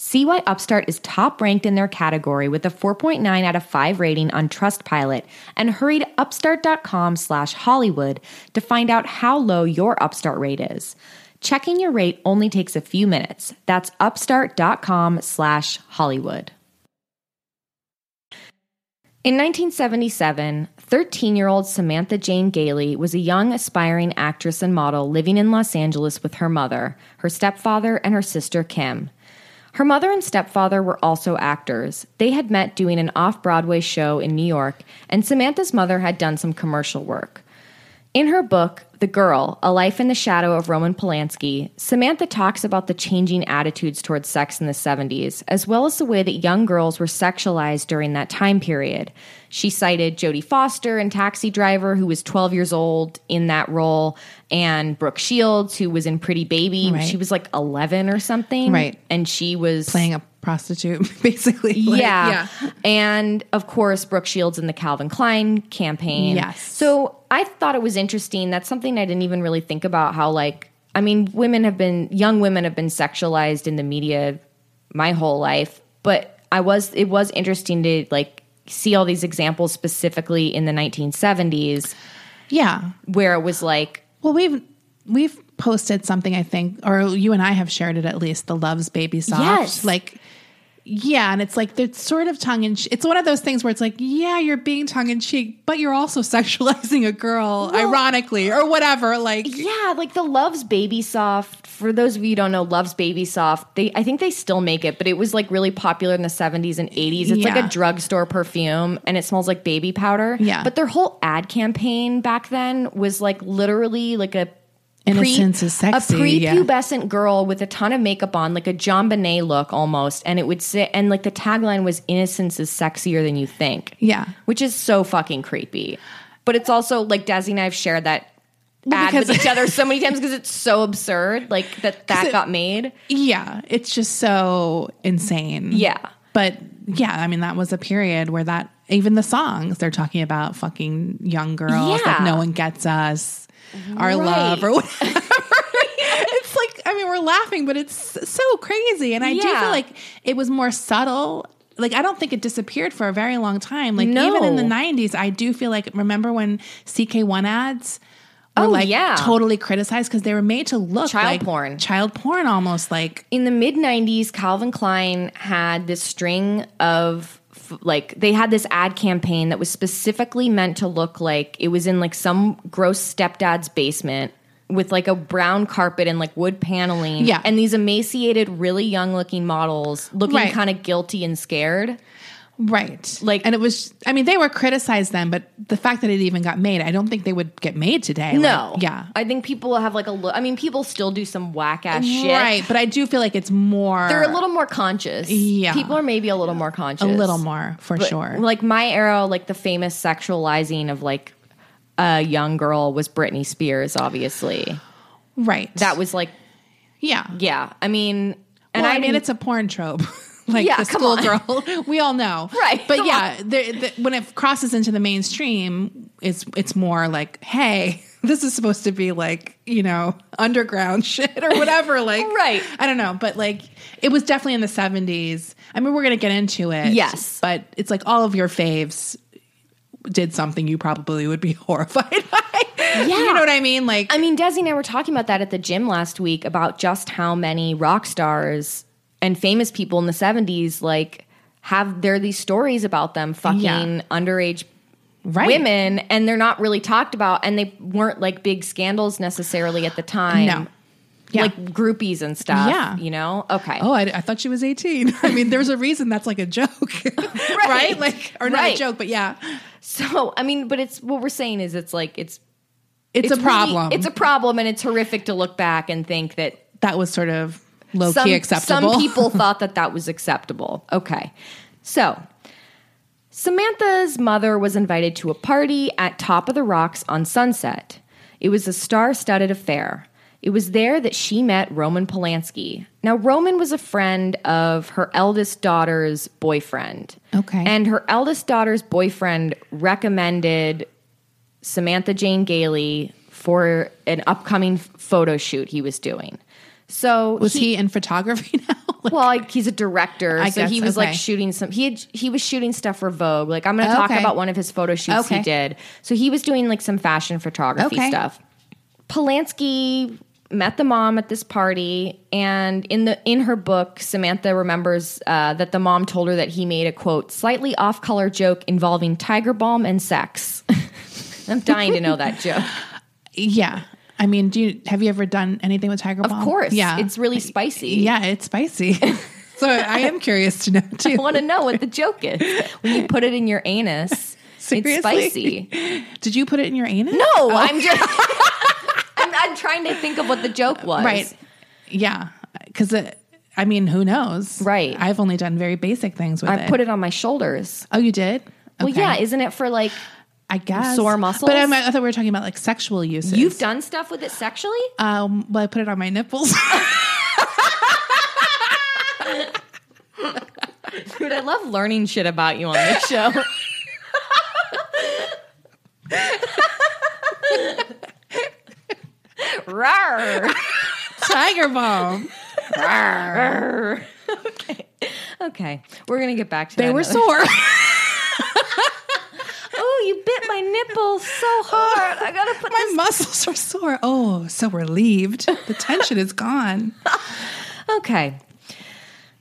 See why Upstart is top ranked in their category with a 4.9 out of 5 rating on Trustpilot and hurry to upstart.com slash Hollywood to find out how low your Upstart rate is. Checking your rate only takes a few minutes. That's upstart.com slash Hollywood. In 1977, 13 year old Samantha Jane Gailey was a young, aspiring actress and model living in Los Angeles with her mother, her stepfather, and her sister Kim. Her mother and stepfather were also actors. They had met doing an off Broadway show in New York, and Samantha's mother had done some commercial work. In her book, The Girl A Life in the Shadow of Roman Polanski, Samantha talks about the changing attitudes towards sex in the 70s, as well as the way that young girls were sexualized during that time period. She cited Jodie Foster in Taxi Driver, who was 12 years old in that role, and Brooke Shields, who was in Pretty Baby. Right. She was like 11 or something. Right. And she was Playing a prostitute, basically. Like, yeah. And of course, Brooke Shields in the Calvin Klein campaign. Yes. So I thought it was interesting. That's something I didn't even really think about how, like, I mean, women have been, young women have been sexualized in the media my whole life. But I was, it was interesting to, like, see all these examples specifically in the 1970s Yeah. where it was like, Well, we've we've posted something I think, or you and I have shared it at least. The Love's Baby Soft, Yes. like. Yeah, and it's like it's sort of tongue in. It's one of those things where it's like, yeah, you're being tongue in cheek, but you're also sexualizing a girl, ironically, or whatever. Like, Yeah, like the Love's Baby Soft. For those of you who don't know, Love's Baby Soft. They, I think they still make it, but it was like really popular in the seventies and eighties. It's like a drugstore perfume, and it smells like baby powder. Yeah. but their whole ad campaign back then was like literally like a. Innocence is sexy, A yeah. prepubescent girl with a ton of makeup on, like a JonBenét look almost, and it would sit and like the tagline was "Innocence is sexier than you think." Yeah. which is so fucking creepy. But it's also like Desi and I have shared that ad because- with each other so many times because it's so absurd, like that that it- got made. yeah, it's just so insane. Yeah. but yeah, I mean, that was a period where that even the songs they're talking about fucking young girls, Yeah. like no one gets us, our love, or whatever. it's like, I mean, we're laughing, but it's so crazy. And I do feel like it was more subtle. Like, I don't think it disappeared for a very long time. Like, No. even in the 90s, I do feel like, remember when CK1 ads were Oh, like yeah. totally criticized because they were made to look Child like porn. Child porn almost like, In the mid '90s, Calvin Klein had this string of like they had this ad campaign that was specifically meant to look like it was in like some gross stepdad's basement with like a brown carpet and like wood paneling. Yeah. and these emaciated, really young looking models looking Right. kind of guilty and scared. Right. Like- and it was, I mean, they were criticized then, but the fact that it even got made, I don't think they would get made today. Like, No. yeah. I think people have like a look. I mean, people still do some whack ass shit. Right. But I do feel like it's more, They're a little more conscious. Yeah. People are maybe a little more conscious. a little more for But, sure. Like my era, like the famous sexualizing of like a young girl was Britney Spears, obviously. right. That was like, yeah. yeah. I mean, and And I, I, mean, it's a porn trope. like Yeah, the come school on. girl, we all know, Right, But come yeah, when it crosses into the mainstream, it's it's more like, hey, this is supposed to be like you know underground shit or whatever. Like, Right. I don't know, but like it was definitely in the seventies. I mean, we're gonna get into it, Yes. but it's like all of your faves did something you probably would be horrified by. Yeah. You know what I mean? Like, I mean, Desi and I were talking about that at the gym last week about just how many rock stars and famous people in the 70s like have there are these stories about them fucking Yeah. underage right? women and they're not really talked about and they weren't like big scandals necessarily at the time. No. Yeah. Like groupies and stuff. Yeah. You know? Okay. Oh, I, I thought she was 18. I mean, there's a reason that's like a joke, right? Like, or not Right. a joke, but yeah, So, I mean, but it's what we're saying is it's like it's it's, a really- problem. it's a problem and it's horrific to look back and think that that was sort of low some, key acceptable. Some people thought that that was acceptable. Okay. So, Samantha's mother was invited to a party at Top of the Rocks on Sunset. It was a star studded affair. It was there that she met Roman Polanski. Now, Roman was a friend of her eldest daughter's boyfriend. Okay. And her eldest daughter's boyfriend recommended Samantha Jane Gailey for an upcoming photo shoot he was doing. So was he, in photography now? Like, well, like he's a director, I so guess, he was like shooting some. He had, he was shooting stuff for Vogue. Like I'm going to talk Okay. about one of his photo shoots he did. So he was doing like some fashion photography Okay. stuff. Polanski met the mom at this party, and in the in her book, Samantha remembers uh, that the mom told her that he made a quote slightly off color joke involving tiger balm and sex. I'm dying to know that joke. yeah. I mean, do you have you ever done anything with Tiger balm? Of course, Yeah. it's really spicy. yeah, it's spicy. so I am curious to know too. I want to know what the joke is when you put it in your anus. Seriously? spicy. Did you put it in your anus? No, oh. I'm just. I'm, I'm trying to think of what the joke was. Right. Yeah. Because I mean, who knows? Right. I've only done very basic things with I it. I put it on my shoulders. Oh, you did? Well, yeah, isn't it for like I guess sore muscles? But I, I thought we were talking about like sexual uses. you've done stuff with it sexually? Um, well, I put it on my nipples. Dude, I love learning shit about you on this show. Rawr. Tiger balm. Rawr. okay. okay, we're gonna get back to They that were another- sore. Oh, you bit my nipples so hard. I gotta put my this. muscles are sore. Oh, so relieved. The tension is gone. Okay.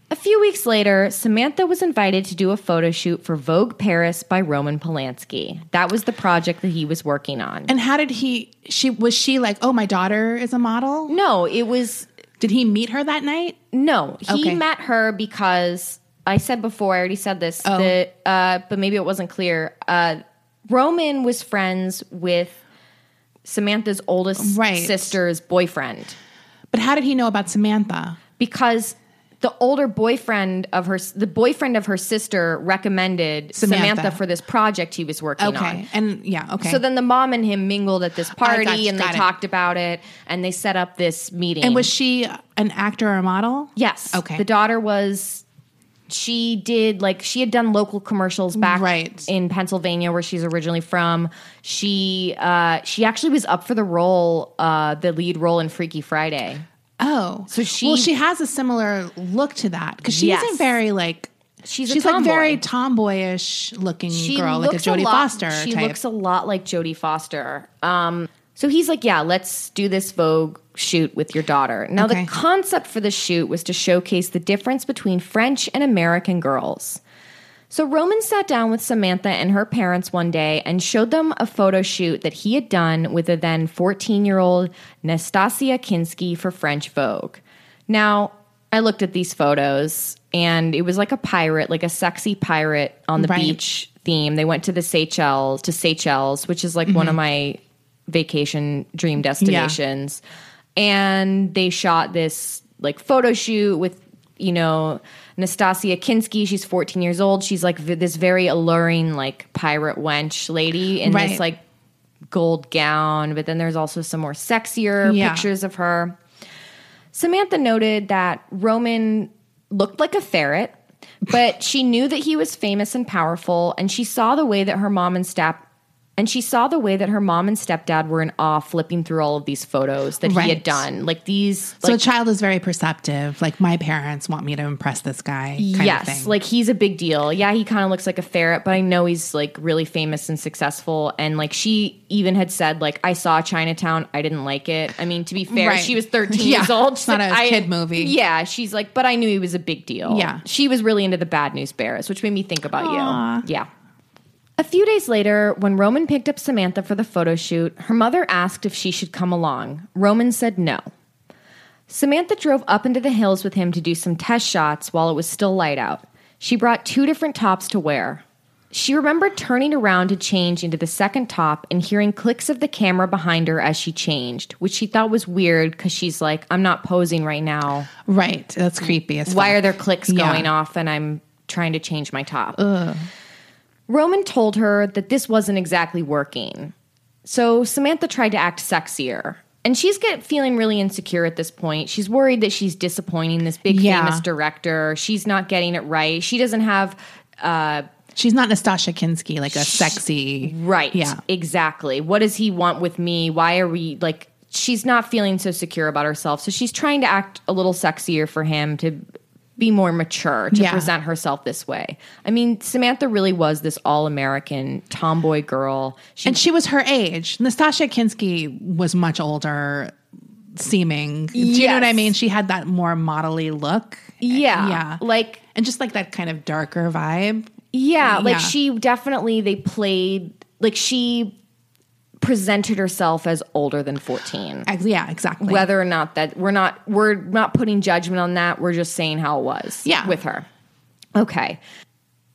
A few weeks later, Samantha was invited to do a photo shoot for Vogue Paris by Roman Polanski. That was the project that he was working on. And how did he? She was she like? Oh, my daughter is a model. no, it was Did he meet her that night? No, he Okay. met her because I said before, I already said this, Oh. that, uh, but maybe it wasn't clear. Uh, Roman was friends with Samantha's oldest Right. sister's boyfriend But how did he know about Samantha? because the older boyfriend of her, the boyfriend of her sister recommended Samantha, Samantha. for this project he was working Okay, on. and yeah, okay. So then the mom and him mingled at this party you, and they it. talked about it and they set up this meeting. and was she an actor or a model? Yes. Okay. The daughter was she did like she had done local commercials back Right. in Pennsylvania where she's originally from. She uh she actually was up for the role uh the lead role in Freaky Friday. Oh, So she- well, she has a similar look to that because she's Yes. a very like She's a she's like very tomboyish looking She girl, like a Jodie Foster She type. looks a lot like Jodie Foster. Um so he's like, yeah, let's do this Vogue shoot with your daughter. Now, Okay. the concept for the shoot was to showcase the difference between French and American girls. So Roman sat down with Samantha and her parents one day and showed them a photo shoot that he had done with the then 14 year old Nastassja Kinski for French Vogue. Now, I looked at these photos and it was like a pirate, like a sexy pirate on the Right. beach theme. They went to the Seychelles, to Seychelles, which is like one mm-hmm. of my vacation dream destinations. And they shot this like photo shoot with, you know, Nastassja Kinski. She's 14 years old. She's like v- this very alluring, like pirate wench lady in Right. this like gold gown. But then there's also some more sexier Yeah. pictures of her. Samantha noted that Roman looked like a ferret, but she knew that he was famous and powerful, and she saw the way that her mom and step and she saw the way that her mom and stepdad were in awe flipping through all of these photos that he had done. Like these so like a child is very perceptive. Like my parents want me to impress this guy. Kind yes, of thing. like he's a big deal. Yeah, he kind of looks like a ferret, but I know he's like really famous and successful. And like she even had said, like I saw Chinatown, I didn't like it. I mean, to be fair, Right. she was thirteen Yeah, years old. it's She's not like, a I- kid movie. Yeah, she's like, but I knew he was a big deal. Yeah. she was really into the Bad News Bears, which made me think about Aw. you. Yeah. A few days later, when Roman picked up Samantha for the photo shoot, her mother asked if she should come along. Roman said no. Samantha drove up into the hills with him to do some test shots while it was still light out. She brought two different tops to wear. She remembered turning around to change into the second top and hearing clicks of the camera behind her as she changed, which she thought was weird because she's like, I'm not posing right now. right. That's creepy as Why fuck. are there clicks Yeah. going off and I'm trying to change my top? Roman told her that this wasn't exactly working. So Samantha tried to act sexier. And she's get feeling really insecure at this point. She's worried that she's disappointing this big Yeah. famous director. She's not getting it right. She doesn't have uh She's not Nastasha Kinski, like a sexy. right. Yeah. Exactly. What does he want with me? Why are we like she's not feeling so secure about herself. So she's trying to act a little sexier for him to be more mature to Yeah. present herself this way. I mean, Samantha really was this all-American tomboy girl. She And she was her age. Nastassja Kinski was much older seeming. Do you know what I mean? She had that more modelly look. yeah. Yeah. Like And just like that kind of darker vibe. Yeah, like Yeah. she definitely they played like she presented herself as older than 14. Ex- Yeah, exactly. Whether or not that we're not we're not putting judgment on that, we're just saying how it was Yeah. with her. Okay.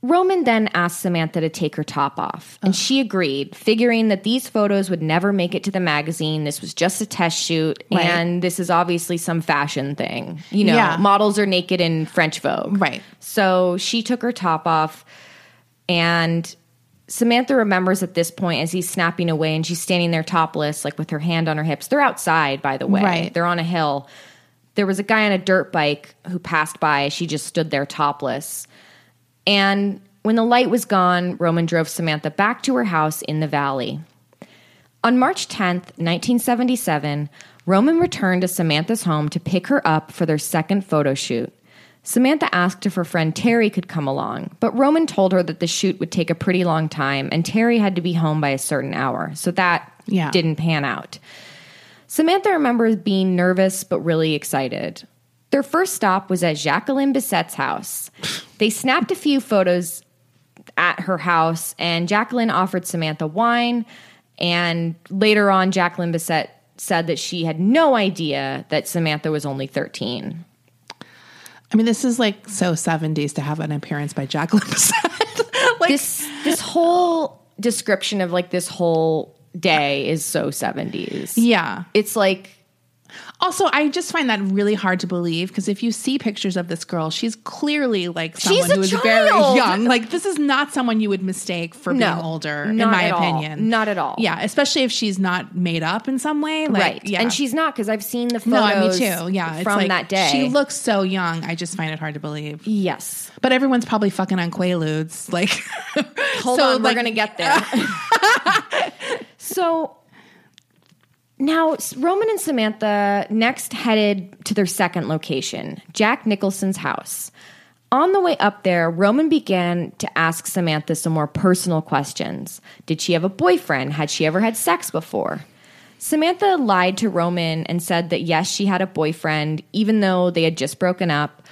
Roman then asked Samantha to take her top off, and she agreed, figuring that these photos would never make it to the magazine. This was just a test shoot, Right. and this is obviously some fashion thing. You know, Yeah. models are naked in French Vogue. Right. So she took her top off, and Samantha remembers at this point as he's snapping away, and she's standing there topless, like with her hand on her hips. They're outside, by the way. Right. They're on a hill. There was a guy on a dirt bike who passed by. She just stood there topless. And when the light was gone, Roman drove Samantha back to her house in the valley. On March 10th, 1977, Roman returned to Samantha's home to pick her up for their second photo shoot. Samantha asked if her friend Terry could come along, but Roman told her that the shoot would take a pretty long time and Terry had to be home by a certain hour, so that Yeah. didn't pan out. Samantha remembers being nervous but really excited. Their first stop was at Jacqueline Bisset's house. They snapped a few photos at her house, and Jacqueline offered Samantha wine. And later on, Jacqueline Bisset said that she had no idea that Samantha was only 13. I mean, this is like so 70s to have an appearance by Jacqueline Bisset. like, This this whole description of like this whole day is so 70s. yeah. It's like Also, I just find that really hard to believe because if you see pictures of this girl, she's clearly like someone who is very young. Like, this is not someone you would mistake for No, being older, in my at all. opinion. Not at all. Yeah, especially if she's not made up in some way. Like, right. Yeah. And she's not because I've seen the photos no, me too. Yeah, it's from like, that day. She looks so young. I just find it hard to believe. yes. But everyone's probably fucking on Quaaludes. Like, Hold so, on, like- we're gonna get there. so now Roman and Samantha next headed to their second location, Jack Nicholson's house. On the way up there, Roman began to ask Samantha some more personal questions. Did she have a boyfriend? Had she ever had sex before? Samantha lied to Roman and said that yes, she had a boyfriend, even though they had just broken up.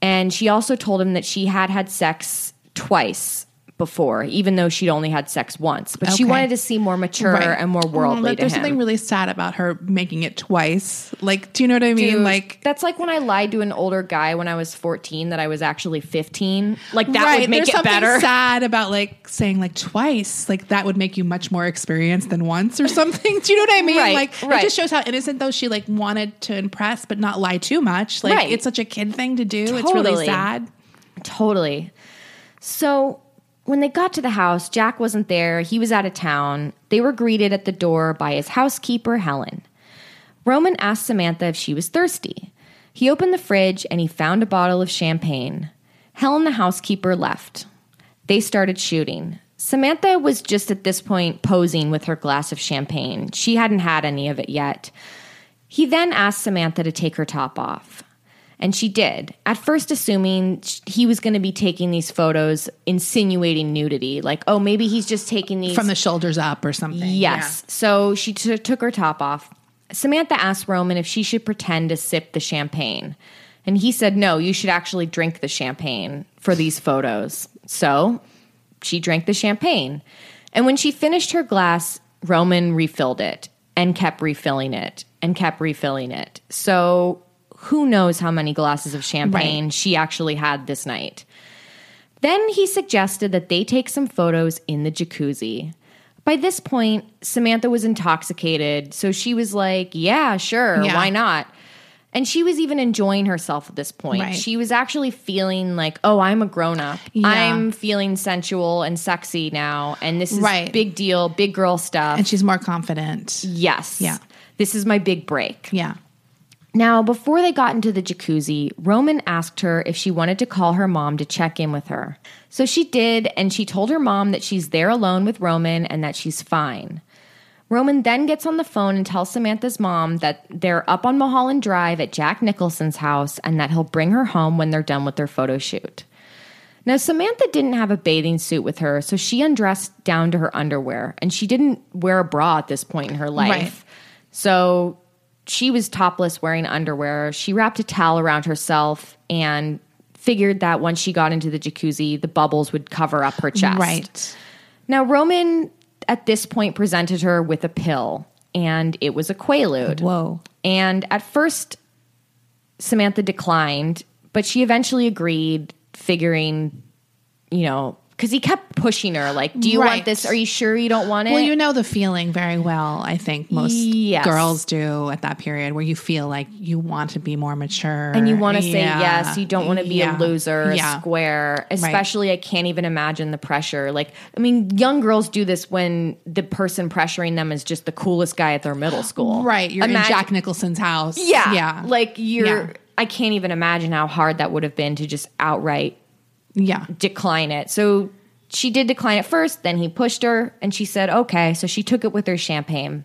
And she also told him that she had had sex twice before, even though she'd only had sex once. But she wanted to seem more mature Right. and more worldly Mm, to There's him. something really sad about her making it twice. Like, do you know what I mean? Dude, like, that's like when I lied to an older guy when I was 14 that I was actually 15. Like that right, would make there's it something better. sad about like saying like twice. Like that would make you much more experienced than once or something. Do you know what I mean? Right, like right. it just shows how innocent though she like wanted to impress but not lie too much. Like it's such a kid thing to do. It's really sad. Totally. So when they got to the house, Jack wasn't there. He was out of town. They were greeted at the door by his housekeeper, Helen. Roman asked Samantha if she was thirsty. He opened the fridge and he found a bottle of champagne. Helen, the housekeeper, left. They started shooting. Samantha was just at this point posing with her glass of champagne. She hadn't had any of it yet. He then asked Samantha to take her top off. And she did, at first assuming he was going to be taking these photos, insinuating nudity. Like, oh, maybe he's just taking these From the shoulders up or something. Yes. So she t- took her top off. Samantha asked Roman if she should pretend to sip the champagne. And he said, no, you should actually drink the champagne for these photos. So she drank the champagne. And when she finished her glass, Roman refilled it and kept refilling it and kept refilling it. So who knows how many glasses of champagne Right. she actually had this night. Then he suggested that they take some photos in the jacuzzi. By this point, Samantha was intoxicated, so she was like, Yeah, sure, Yeah. why not? And she was even enjoying herself at this point. Right. She was actually feeling like, Oh, I'm a grown up. Yeah. I'm feeling sensual and sexy now. And this is Right. big deal, big girl stuff. And she's more confident. yes. Yeah. This is my big break. Yeah. Now, before they got into the jacuzzi, Roman asked her if she wanted to call her mom to check in with her. So she did, and she told her mom that she's there alone with Roman and that she's fine. Roman then gets on the phone and tells Samantha's mom that they're up on Mulholland Drive at Jack Nicholson's house and that he'll bring her home when they're done with their photo shoot. Now, Samantha didn't have a bathing suit with her, so she undressed down to her underwear, and she didn't wear a bra at this point in her life. Right. So she was topless wearing underwear. She wrapped a towel around herself and figured that once she got into the jacuzzi, the bubbles would cover up her chest. Right. Now, Roman at this point presented her with a pill, and it was a Quaalude. Whoa. And at first, Samantha declined, but she eventually agreed, figuring you know, because he kept pushing her, like, "Do you want this? Are you sure you don't want it?" Well, you know the feeling very well. I think most Yes. girls do at that period where you feel like you want to be more mature and you want to say yes. You don't want to be Yeah. a loser, a Yeah. square. Especially, I can't even imagine the pressure. Like, I mean, young girls do this when the person pressuring them is just the coolest guy at their middle school. Right. You're Imagine- in Jack Nicholson's house. Yeah, Yeah. Like you're. Yeah. I can't even imagine how hard that would have been to just outright yeah. decline it. So she did decline it first, then he pushed her, and she said, okay. So she took it with her champagne.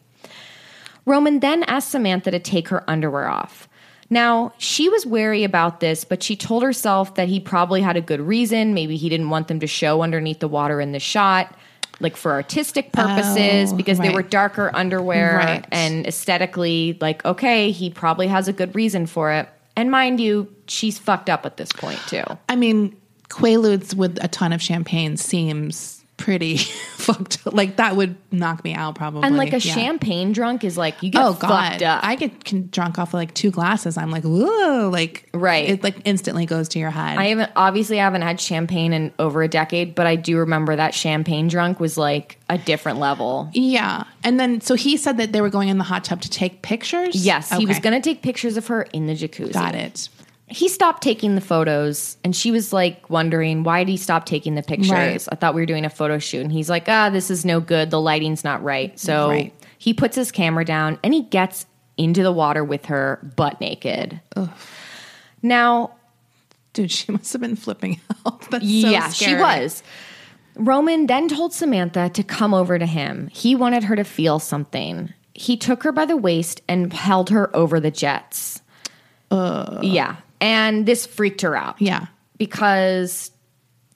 Roman then asked Samantha to take her underwear off. Now, she was wary about this, but she told herself that he probably had a good reason. Maybe he didn't want them to show underneath the water in the shot, like for artistic purposes, Oh, because they were darker underwear Right. and aesthetically, like, okay, he probably has a good reason for it. And mind you, she's fucked up at this point, too. I mean, Quaaludes with a ton of champagne seems pretty fucked. Like that would knock me out probably. And like a Yeah. champagne drunk is like you get Oh fucked god, up. I get can drunk off of like two glasses. I'm like, whoa, like Right. It like instantly goes to your head. I haven't obviously I haven't had champagne in over a decade, but I do remember that champagne drunk was like a different level. yeah, and then so he said that they were going in the hot tub to take pictures. Yes, he was going to take pictures of her in the jacuzzi. Got it. He stopped taking the photos, and she was like wondering why did he stop taking the pictures? Right. I thought we were doing a photo shoot, and he's like, "Ah, this is no good. The lighting's not right." So Right. he puts his camera down and he gets into the water with her butt naked. Now Dude, she must have been flipping out. That's so yeah, she was. Roman then told Samantha to come over to him. He wanted her to feel something. He took her by the waist and held her over the jets. yeah. And this freaked her out. Yeah. Because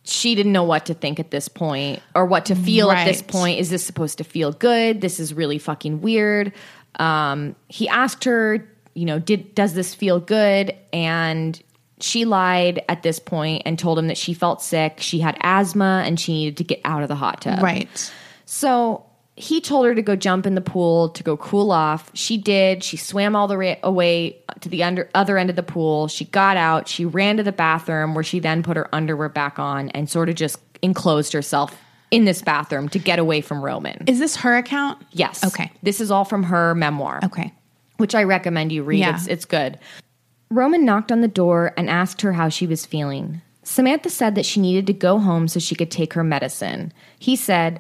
she didn't know what to think at this point or what to feel at this point. Is this supposed to feel good? This is really fucking weird. Um, he asked her, you know, did does this feel good? And she lied at this point and told him that she felt sick, she had asthma, and she needed to get out of the hot tub. Right. So he told her to go jump in the pool to go cool off. She did. She swam all the way away to the under, other end of the pool. She got out. She ran to the bathroom where she then put her underwear back on and sort of just enclosed herself in this bathroom to get away from Roman. Is this her account? yes. Okay. This is all from her memoir Okay. which I recommend you read. Yeah. It's, it's good. Roman knocked on the door and asked her how she was feeling. Samantha said that she needed to go home so she could take her medicine. He said,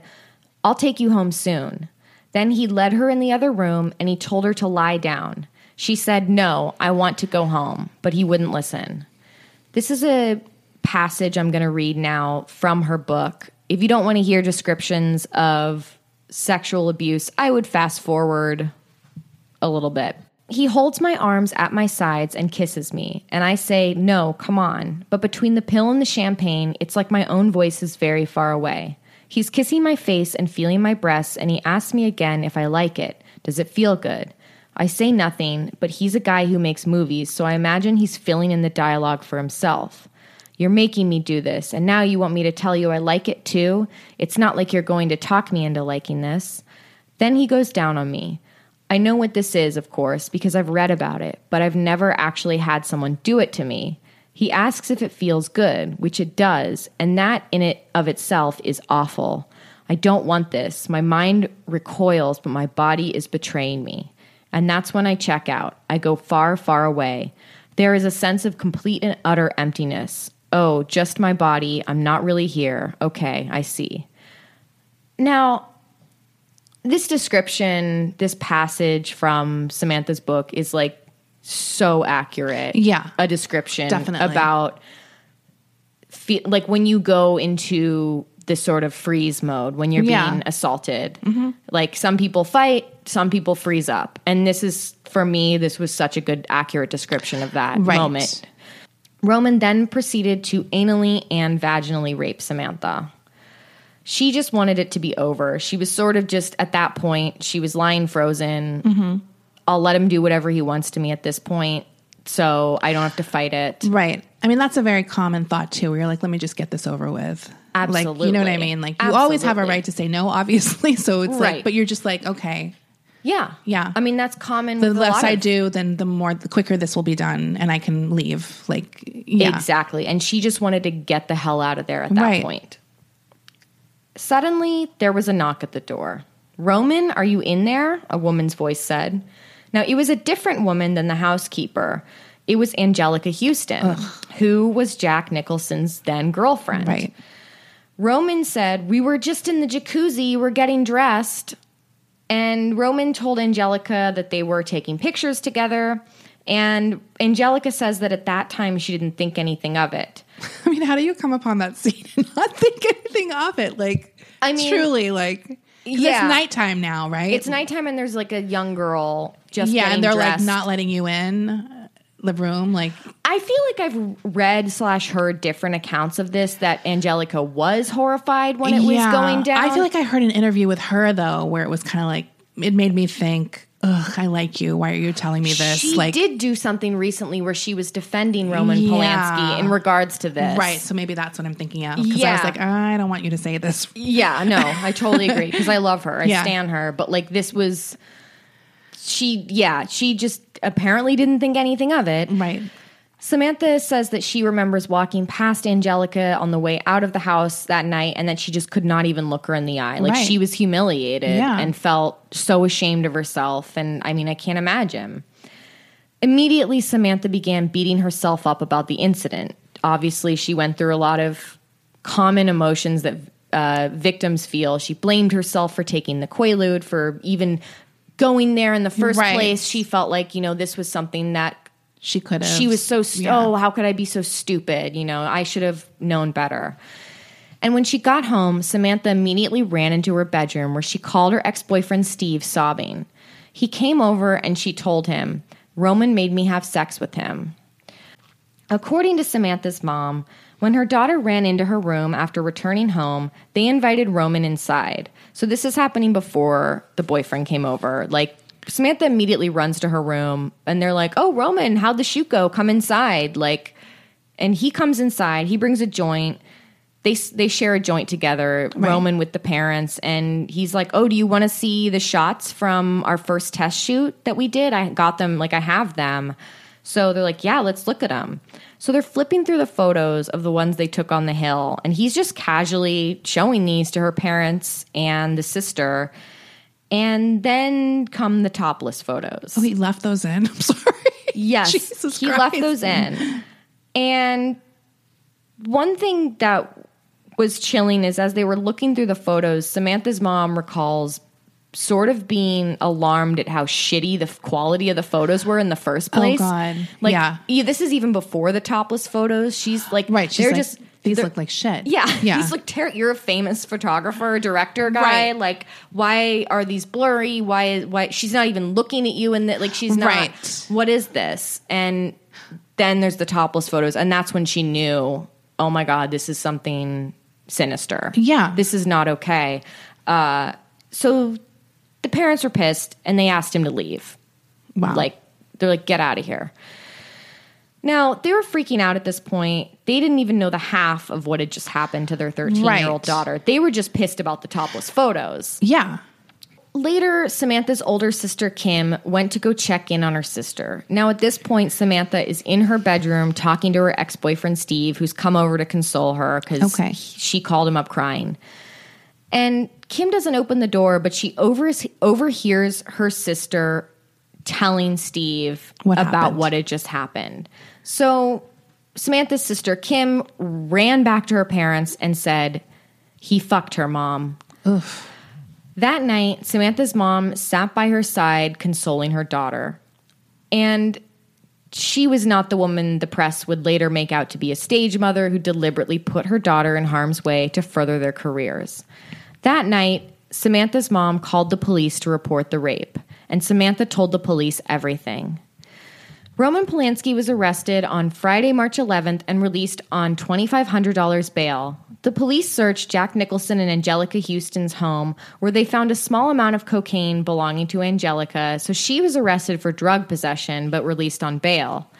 I'll take you home soon. Then he led her in the other room and he told her to lie down. She said, No, I want to go home, but he wouldn't listen. This is a passage I'm going to read now from her book. If you don't want to hear descriptions of sexual abuse, I would fast forward a little bit. He holds my arms at my sides and kisses me, and I say, No, come on. But between the pill and the champagne, it's like my own voice is very far away. He's kissing my face and feeling my breasts, and he asks me again if I like it. Does it feel good? I say nothing, but he's a guy who makes movies, so I imagine he's filling in the dialogue for himself. You're making me do this, and now you want me to tell you I like it too? It's not like you're going to talk me into liking this. Then he goes down on me. I know what this is, of course, because I've read about it, but I've never actually had someone do it to me. He asks if it feels good, which it does, and that in it of itself is awful. I don't want this. My mind recoils, but my body is betraying me. And that's when I check out. I go far, far away. There is a sense of complete and utter emptiness. Oh, just my body. I'm not really here. Okay, I see. Now, this description, this passage from Samantha's book is like so accurate. Yeah. A description Definitely. about fe- like when you go into this sort of freeze mode when you're Yeah. being assaulted. Mm-hmm. Like some people fight, some people freeze up. And this is for me this was such a good accurate description of that Right. moment. Roman then proceeded to anally and vaginally rape Samantha. She just wanted it to be over. She was sort of just at that point, she was lying frozen. Mm-hmm. I'll let him do whatever he wants to me at this point, so I don't have to fight it. Right. I mean, that's a very common thought too, where you're like, let me just get this over with. Like, you know what I mean? Like, you always have a right to say no, obviously. So it's Right. like, but you're just like, okay, Yeah. Yeah. I mean, that's common The with a less I of- do, then the more, the quicker this will be done, and I can leave. Like, yeah, Exactly. And she just wanted to get the hell out of there at that Right. point. Suddenly, there was a knock at the door. Roman, are you in there? A woman's voice said. Now, it was a different woman than the housekeeper. It was Anjelica Huston, who was Jack Nicholson's then girlfriend. right. Roman said, We were just in the jacuzzi, we're getting dressed. And Roman told Anjelica that they were taking pictures together. And Anjelica says that at that time she didn't think anything of it. I mean, how do you come upon that scene and not think anything of it? Like, I mean- truly, like, Yeah. it's nighttime now, right? It's nighttime and there's like a young girl just yeah, and they're dressed. like not letting you in uh, the room. Like, I feel like I've read slash heard different accounts of this that Anjelica was horrified when it was going down. I feel like I heard an interview with her though, where it was kind of like it made me think, "Ugh, I like you. Why are you telling me this?" she like, did do something recently where she was defending Roman Yeah. Polanski in regards to this. right. So maybe that's what I'm thinking of. Because I was like, I don't want you to say this. Yeah, no, I totally agree because I love her. I Yeah. stan her, but like this was she yeah, she just apparently didn't think anything of it. Right. Samantha says that she remembers walking past Anjelica on the way out of the house that night and that she just could not even look her in the eye. Like Right. she was humiliated Yeah. and felt so ashamed of herself. And I mean, I can't imagine. Immediately, Samantha began beating herself up about the incident. Obviously, she went through a lot of common emotions that uh, victims feel. She blamed herself for taking the Quaalude, for even going there in the first Right. place. She felt like, you know, this was something that She could have. she was so st- Yeah. oh how could i be so stupid you know i should have known better and when she got home samantha immediately ran into her bedroom where she called her ex-boyfriend steve sobbing he came over and she told him roman made me have sex with him according to samantha's mom when her daughter ran into her room after returning home they invited roman inside so this is happening before the boyfriend came over like Samantha immediately runs to her room and they're like, "Oh, Roman, how'd the shoot go? Come inside." Like, and he comes inside. He brings a joint. They they share a joint together. Roman with the parents, and he's like, "Oh, do you want to see the shots from our first test shoot that we did? I got them. Like, I have them." So they're like, "Yeah, let's look at them." So they're flipping through the photos of the ones they took on the hill, and he's just casually showing these to her parents and the sister. And then come the topless photos. Oh, he left those in. I'm sorry. Yes, Jesus he Christ. left those in. And one thing that was chilling is as they were looking through the photos, Samantha's mom recalls sort of being alarmed at how shitty the quality of the photos were in the first oh, place. Oh, God. Like, Yeah. this is even before the topless photos. She's like, Right. She's they're like, just these they're- look like shit. yeah, Yeah. He's like, ter- you're a famous photographer, director guy. Right. Like, why are these blurry? Why? Why she's not even looking at you? And that, like, she's not. Right. What is this? And then there's the topless photos, and that's when she knew. Oh my god, this is something sinister. Yeah. this is not okay. Uh, so the parents were pissed, and they asked him to leave. wow. Like they're like, get out of here. Now they were freaking out at this point. They didn't even know the half of what had just happened to their 13 year old Right. daughter. They were just pissed about the topless photos. yeah. Later, Samantha's older sister Kim went to go check in on her sister. Now, at this point, Samantha is in her bedroom talking to her ex boyfriend Steve, who's come over to console her because Okay. she called him up crying. And Kim doesn't open the door, but she over- overhears her sister telling Steve What about happened? what had just happened. So Samantha's sister Kim ran back to her parents and said, He fucked her, mom. That night, Samantha's mom sat by her side, consoling her daughter. And she was not the woman the press would later make out to be a stage mother who deliberately put her daughter in harm's way to further their careers. That night, Samantha's mom called the police to report the rape, and Samantha told the police everything. Roman Polanski was arrested on Friday, March 11th and released on $2,500 bail. The police searched Jack Nicholson and Anjelica Huston's home, where they found a small amount of cocaine belonging to Anjelica, so she was arrested for drug possession but released on bail.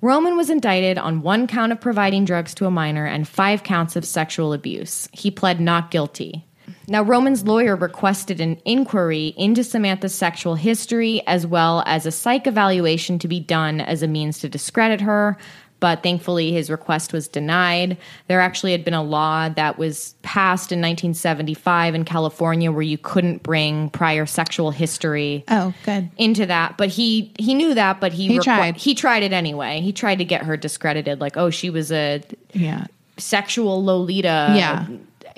Roman was indicted on one count of providing drugs to a minor and five counts of sexual abuse. He pled not guilty. Now, Roman's lawyer requested an inquiry into Samantha's sexual history as well as a psych evaluation to be done as a means to discredit her. But thankfully, his request was denied. There actually had been a law that was passed in 1975 in California where you couldn't bring prior sexual history Oh, good. into that. But he he knew that, but he He tried. He tried it anyway. He tried to get her discredited, like, oh, she was a Yeah. sexual Lolita, Yeah.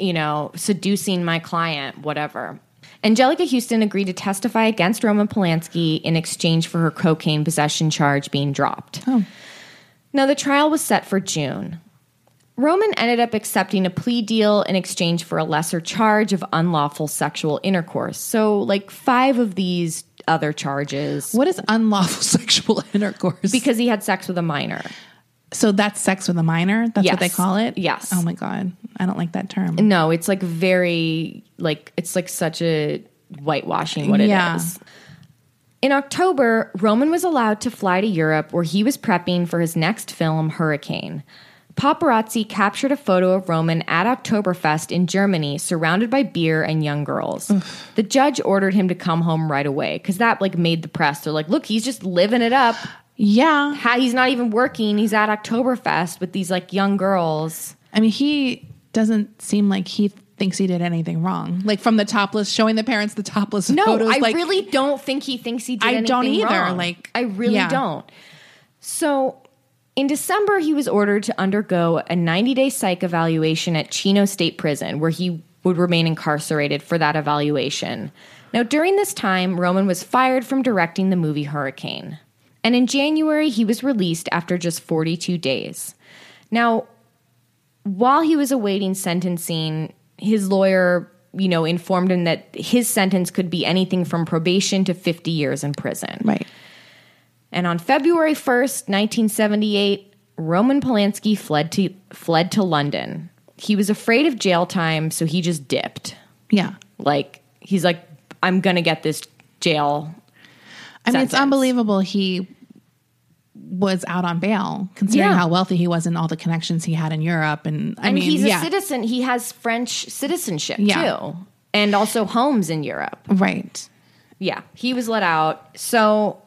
You know, seducing my client, whatever. Anjelica Huston agreed to testify against Roman Polanski in exchange for her cocaine possession charge being dropped. Oh. Now, the trial was set for June. Roman ended up accepting a plea deal in exchange for a lesser charge of unlawful sexual intercourse. So, like five of these other charges What is unlawful sexual intercourse? because he had sex with a minor. So that's sex with a minor. That's what they call it. Yes. Oh my god, I don't like that term. No, it's like very like it's like such a whitewashing what it is. Yeah. In October, Roman was allowed to fly to Europe where he was prepping for his next film, Hurricane. Paparazzi captured a photo of Roman at Oktoberfest in Germany, surrounded by beer and young girls. The judge ordered him to come home right away because that like made the press. They're like, "Look, he's just living it up. Yeah. Ha- He's not even working. He's at Oktoberfest with these like young girls." I mean, he doesn't seem like he thinks he did anything wrong. Like from the topless, showing the parents the topless No, photos. I like, really don't think he thinks he did I don't either, wrong. like, I really yeah. don't. So, in December, he was ordered to undergo a 90 day psych evaluation at Chino State Prison, where he would remain incarcerated for that evaluation. Now, during this time, Roman was fired from directing the movie Hurricane. And in January, he was released after just 42 days. Now, while he was awaiting sentencing, his lawyer, you know, informed him that his sentence could be anything from probation to 50 years in prison. right. And on February 1st, 1978, Roman Polanski fled to fled to London. He was afraid of jail time, so he just dipped. Yeah. Like he's like I'm going to get this jail. I mean, it's unbelievable he was out on bail, considering Yeah. how wealthy he was and all the connections he had in Europe. And I And mean, he's a yeah, citizen. He has French citizenship Yeah. too. And also homes in Europe. right. Yeah, he was let out. So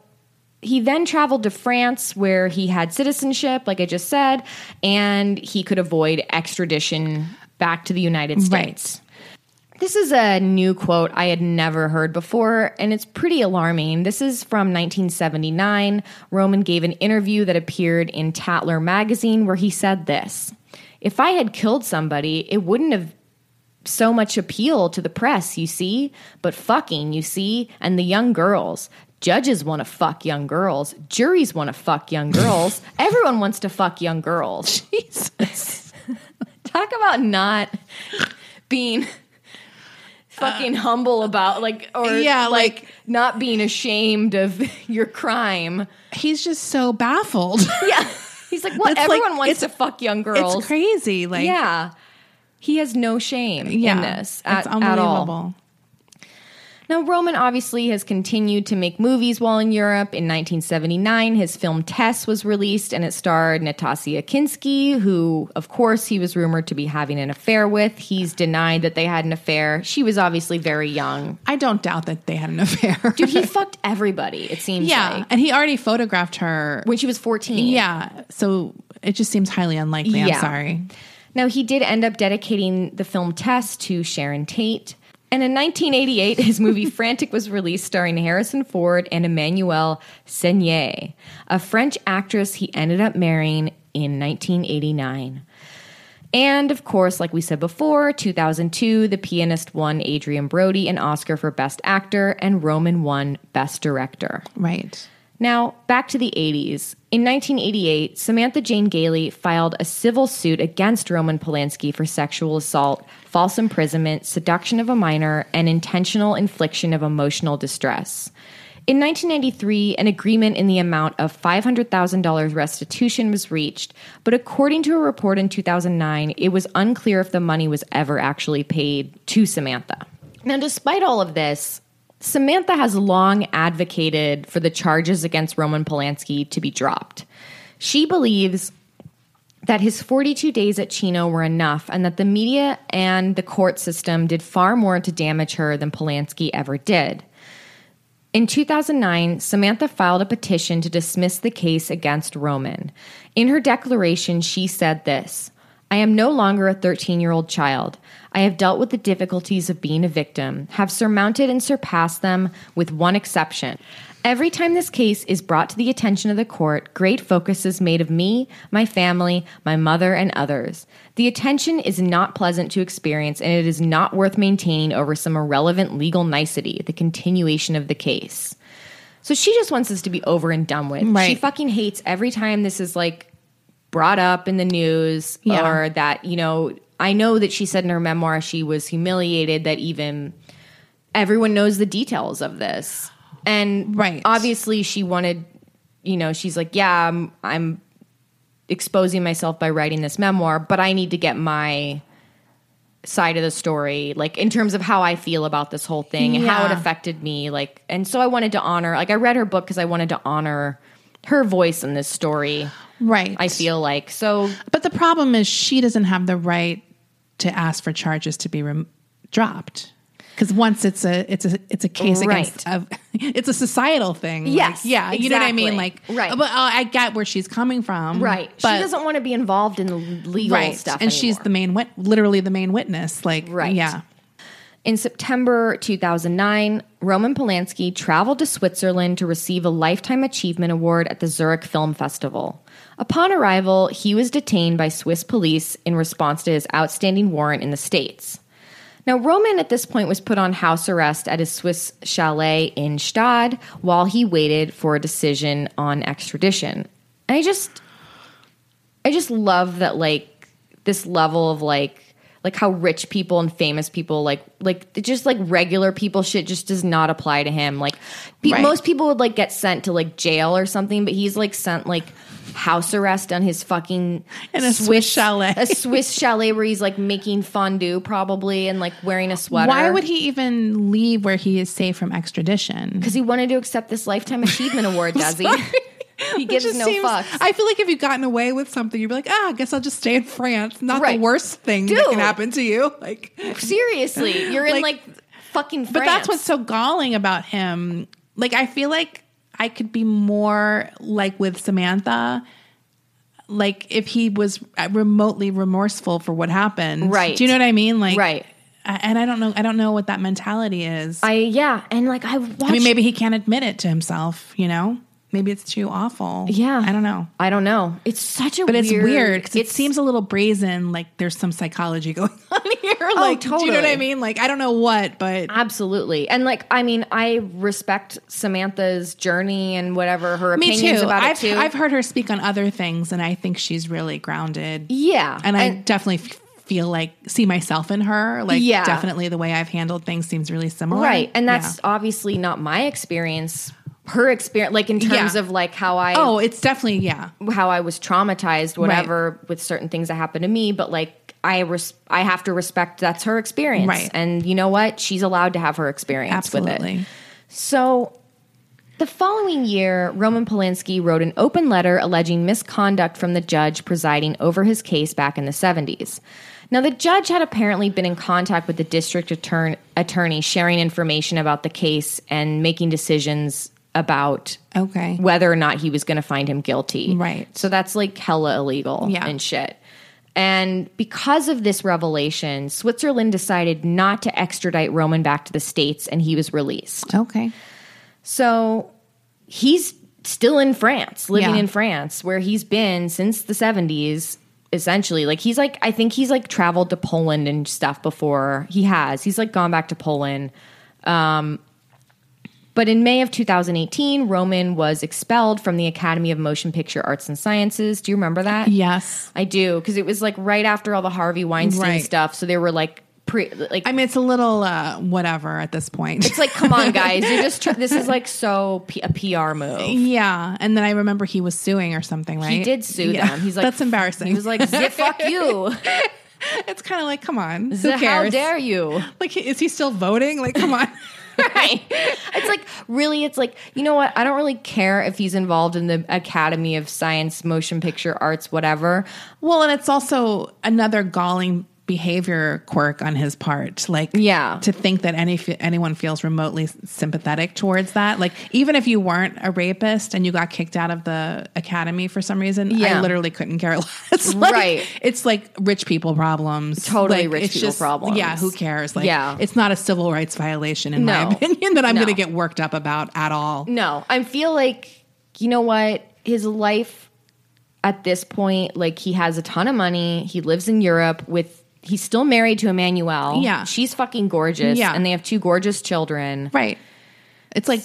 he then traveled to France where he had citizenship, like I just said, and he could avoid extradition back to the United States. This is a new quote I had never heard before, and it's pretty alarming. This is from 1979. Roman gave an interview that appeared in Tatler magazine where he said this If I had killed somebody, it wouldn't have so much appeal to the press, you see, but fucking, you see, and the young girls. Judges want to fuck young girls. Juries want to fuck young girls. Everyone wants to fuck young girls. Jesus. Talk about not being fucking humble about like or Yeah, like, like- not being ashamed of your crime. he's just so baffled. Yeah. He's like, what? It's like- Everyone wants to fuck young girls. it's crazy. Like, yeah. He has no shame yeah, in this at, it's at all. Now, Roman obviously has continued to make movies while in Europe. In 1979, his film Tess was released and it starred Nastassja Kinski, who, of course, he was rumored to be having an affair with. He's denied that they had an affair. She was obviously very young. I don't doubt that they had an affair. Dude, he fucked everybody, it seems yeah, like. and he already photographed her. When she was 14. Yeah, so it just seems highly unlikely. Yeah. I'm sorry. Now, he did end up dedicating the film Tess to Sharon Tate. And in 1988, his movie Frantic was released, starring Harrison Ford and Emmanuelle Seigner, a French actress he ended up marrying in 1989. And of course, like we said before, 2002, the pianist won Adrien Brody an Oscar for Best Actor, and Roman won Best Director. Right. Now, back to the 80s. In 1988, Samantha Jane Gailey filed a civil suit against Roman Polanski for sexual assault, false imprisonment, seduction of a minor, and intentional infliction of emotional distress. In 1993, an agreement in the amount of $500,000 restitution was reached, but according to a report in 2009, it was unclear if the money was ever actually paid to Samantha. Now, despite all of this, Samantha has long advocated for the charges against Roman Polanski to be dropped. She believes that his 42 days at Chino were enough and that the media and the court system did far more to damage her than Polanski ever did. In 2009, Samantha filed a petition to dismiss the case against Roman. In her declaration, she said this I am no longer a 13 year old child. I have dealt with the difficulties of being a victim, have surmounted and surpassed them with one exception. Every time this case is brought to the attention of the court, great focus is made of me, my family, my mother, and others. The attention is not pleasant to experience, and it is not worth maintaining over some irrelevant legal nicety, the continuation of the case. So she just wants this to be over and done with. She fucking hates every time this is like brought up in the news Yeah. or that, you know, I know that she said in her memoir she was humiliated that even everyone knows the details of this. And Right. obviously she wanted, you know, she's like, yeah, I'm, I'm exposing myself by writing this memoir, but I need to get my side of the story, like in terms of how I feel about this whole thing and how it affected me. Like, and so I wanted to honor, like, I read her book because I wanted to honor her voice in this story. Right. I feel like so. But the problem is she doesn't have the right to ask for charges to be rem- dropped. Because once it's a it's a it's a case Right. against a, it's a societal thing. Like, Yes, yeah, you know what I mean. Like, Right. But uh, I get where she's coming from. Right. But, she doesn't want to be involved in the legal right. stuff. and she's the main wit- literally the main witness. Like, Right. Yeah. In September 2009, Roman Polanski traveled to Switzerland to receive a Lifetime Achievement Award at the Zurich Film Festival. Upon arrival, he was detained by Swiss police in response to his outstanding warrant in the States. Now, Roman at this point was put on house arrest at his Swiss chalet in Gstaad while he waited for a decision on extradition. And I just, I just love that, like, this level of like, like how rich people and famous people like like just like regular people shit just does not apply to him like pe- Right. most people would like get sent to like jail or something but he's like sent like house arrest on his fucking In a Swiss chalet. a Swiss chalet where he's like making fondue probably and like wearing a sweater Why would he even leave where he is safe from extradition? because he wanted to accept this lifetime achievement award does he he gives no seems- fucks I feel like if you've gotten away with something, you'd be like, ah, I guess I'll just stay in France. Not Right. the worst thing that can happen to you. Like, seriously you're in Like- like fucking France. but that's what's so galling about him. Like, I feel like I could be more like with Samantha. Like if he was remotely remorseful for what happened, Right. Do you know what I mean? Like, Right. And I don't know. I don't know what that mentality is. I yeah, and like I watched. I mean, maybe he can't admit it to himself. You know, maybe it's too awful. Yeah, I don't know. I don't know. It's such a But weird, it's weird because it seems a little brazen. Like there's some psychology going on here. Oh, like, do you know what Oh. I mean? Like, I don't know what, but absolutely. And like, I mean, I respect Samantha's journey and whatever her me opinions too. about I've it too. I've heard her speak on other things, and I think she's really grounded. yeah, and I definitely f- feel like see myself in her. Like, Yeah. definitely the way I've handled things seems really similar. right, and Yeah. that's obviously not my experience. Her experience, like in terms Yeah. of like how I oh, it's definitely yeah. how I was traumatized, whatever, with certain things that happened to me. But like, I res- I have to respect that's her experience, Right. And you know what? She's allowed to have her experience with it. Absolutely. So, the following year, Roman Polanski wrote an open letter alleging misconduct from the judge presiding over his case back in the 70s. Now, the judge had apparently been in contact with the district attorney sharing information about the case and making decisions about Okay. whether or not he was going to find him guilty. Right. So that's like hella illegal Yeah. and shit. And because of this revelation, Switzerland decided not to extradite Roman back to the States and he was released. Okay. So he's still in France, living Yeah. in France, where he's been since the 70s, essentially. Like he's like, I think he's like traveled to Poland and stuff before. He has. He's like gone back to Poland. Um, but in May of 2018, Roman was expelled from the Academy of Motion Picture Arts and Sciences. Do you remember that? Yes. I do, because it was like right after all the Harvey Weinstein Right. stuff. So they were like, pre, like I mean, it's a little uh, whatever at this point. it's like, come on, guys, you're just tr- this is like so P- a PR move. yeah, and then I remember he was suing or something, right? He did sue Yeah. them. He's like, that's embarrassing. He was like, "Zip, fuck you! it's kind of like, come on, who Zip, How dare you?" Like, is he still voting? Like, come on. right. It's like really, it's like you know what? I don't really care if he's involved in the Academy of Science, Motion Picture Arts, whatever. Well, and it's also another galling behavior quirk on his part. Like, Yeah. to think that any anyone feels remotely sympathetic towards that. Like, even if you weren't a rapist and you got kicked out of the academy for some reason, Yeah. I literally couldn't care less. Like, Right. It's like rich people problems. Totally Like, rich people problems. Yeah, who cares? Like, Yeah. it's not a civil rights violation in my opinion that I'm No. going to get worked up about at all. No, I feel like you know what his life at this point, like he has a ton of money. He lives in Europe with. He's still married to Emmanuelle. Yeah. she's fucking gorgeous. Yeah. and they have two gorgeous children. Right. It's like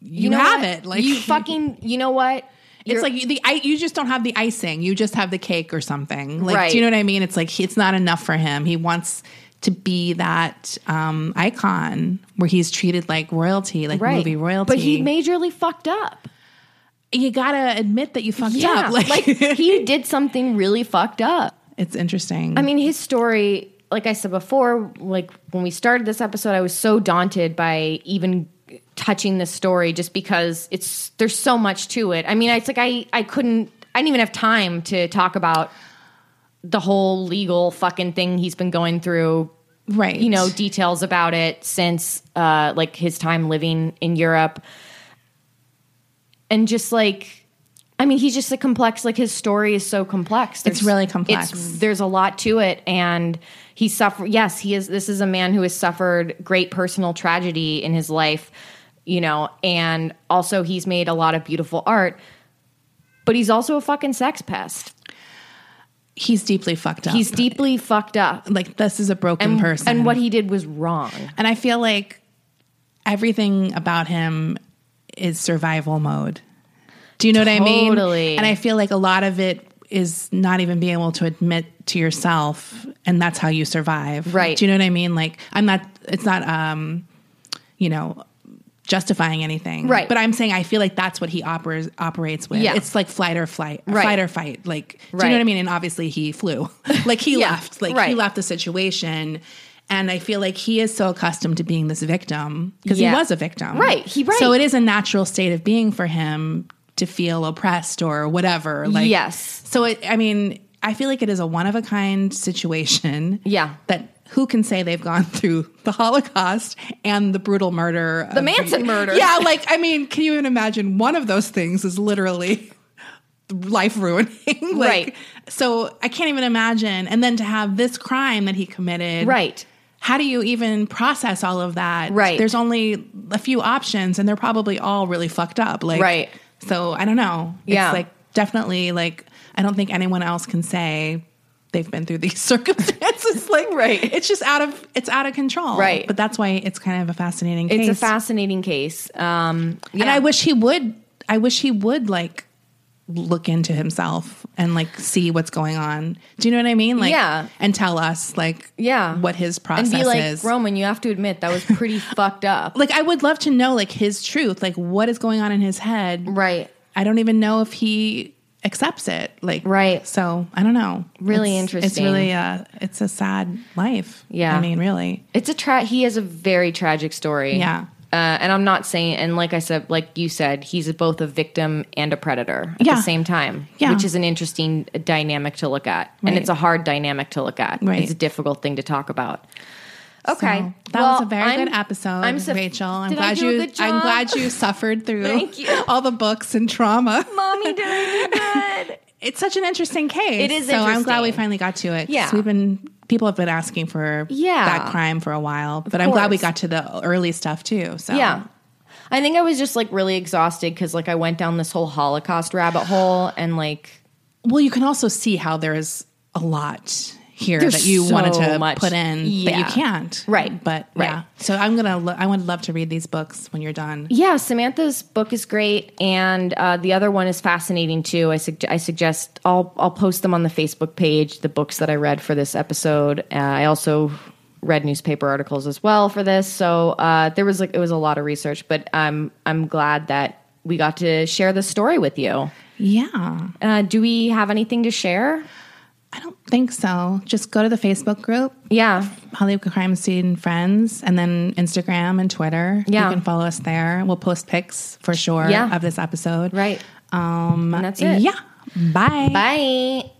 you, know have what? it. Like you fucking. You know what? It's like you- the I- you just don't have the icing. You just have the cake or something. Like, Right. do you know what I mean? It's like he- it's not enough for him. He wants to be that um, icon where he's treated like royalty, like right movie royalty. but he majorly fucked up. you gotta admit that you fucked Yeah, up. Like, like he did something really fucked up. It's interesting. I mean, his story, like I said before, like when we started this episode, I was so daunted by even touching this story just because it's there's so much to it. I mean, it's like I I couldn't I didn't even have time to talk about the whole legal fucking thing he's been going through. right. You know, details about it since uh like his time living in Europe. And just like I mean, he's just a complex. Like his story is so complex. It's really complex. It's, there's a lot to it, and he suffered. Yes, he is. This is a man who has suffered great personal tragedy in his life, you know, and also he's made a lot of beautiful art. But he's also a fucking sex pest. he's deeply fucked up. He's deeply fucked up, like this is a broken and, person. and what he did was wrong. and I feel like everything about him is survival mode. Do you know what I mean? Totally. And I feel like a lot of it is not even being able to admit to yourself, and that's how you survive. Right. Do you know what I mean? Like I'm not. It's not. Um, you know. Justifying anything, Right. But I'm saying I feel like that's what he operates operates with. Yeah. It's like flight or flight, Right. flight or fight. Like, do you know what I mean? And obviously he flew, like he Yeah. left, like he left the situation. And I feel like he is so accustomed to being this victim because Yeah. he was a victim. Right. He- right. So it is a natural state of being for him to feel oppressed or whatever. Like Yes. So it, I mean, I feel like it is a one of a kind situation. Yeah. That who can say they've gone through the Holocaust and the brutal murder, The Manson murder. Yeah, like I mean, can you even imagine? One of those things is literally life ruining. like, Right. So I can't even imagine. And then to have this crime that he committed, Right. How do you even process all of that? Right. There's only a few options, and they're probably all really fucked up. Like, Right. So I don't know. Yeah. It's like definitely like I don't think anyone else can say they've been through these circumstances. like, Right. It's just out of it's out of control. Right. But that's why it's kind of a fascinating case. It's a fascinating case. Um, And I wish he would. I wish he would like look into himself and like see what's going on. Do you know what I mean? Like, Yeah. and tell us like, Yeah. what his process and be like is. Roman. You have to admit that was pretty fucked up. like, I would love to know like his truth, like what is going on in his head. Right. I don't even know if he accepts it. Like, Right. So I don't know. Really It's- It's really, uh, it's a sad life. Yeah. I mean, really. It's a tra- he has a very tragic story. Yeah. Uh, and I'm not saying, and like I said, like you said, he's both a victim and a predator at Yeah. the same time, Yeah. which is an interesting dynamic to look at. And it's a hard dynamic to look at. Right. It's a difficult thing to talk about. Okay. So, that Well, was a very I'm- good episode, I'm suff- Rachel. I'm Did glad you. I'm glad you suffered through Thank you. all the books and trauma. Mommy did I do good? It's such an interesting case. It is So I'm glad we finally got to it. Yeah. we've been people have been asking for Yeah. that crime for a while, but I'm glad we got to the early stuff too. So Yeah. I think I was just like really exhausted because like I went down this whole Holocaust rabbit hole and like Well, you can also see how there's a lot here There's that you so wanted to much. put in, but you can't. Right. But Right. yeah. So I'm gonna. Lo- I would love to read these books when you're done. Yeah, Samantha's book is great, and uh, the other one is fascinating too. I, sug- I suggest I'll I'll post them on the Facebook page. The books that I read for this episode. Uh, I also read newspaper articles as well for this, so uh, there was like it was a lot of research. But I'm I'm glad that we got to share this story with you. Yeah. Uh, do we have anything to share? I think so. Just go to the Facebook group, Yeah. Hollywood Crime Scene Friends, and then Instagram and Twitter. Yeah. You can follow us there. We'll post pics for sure Yeah. of this episode. Right. Um, And that's it. Yeah. Bye. Bye.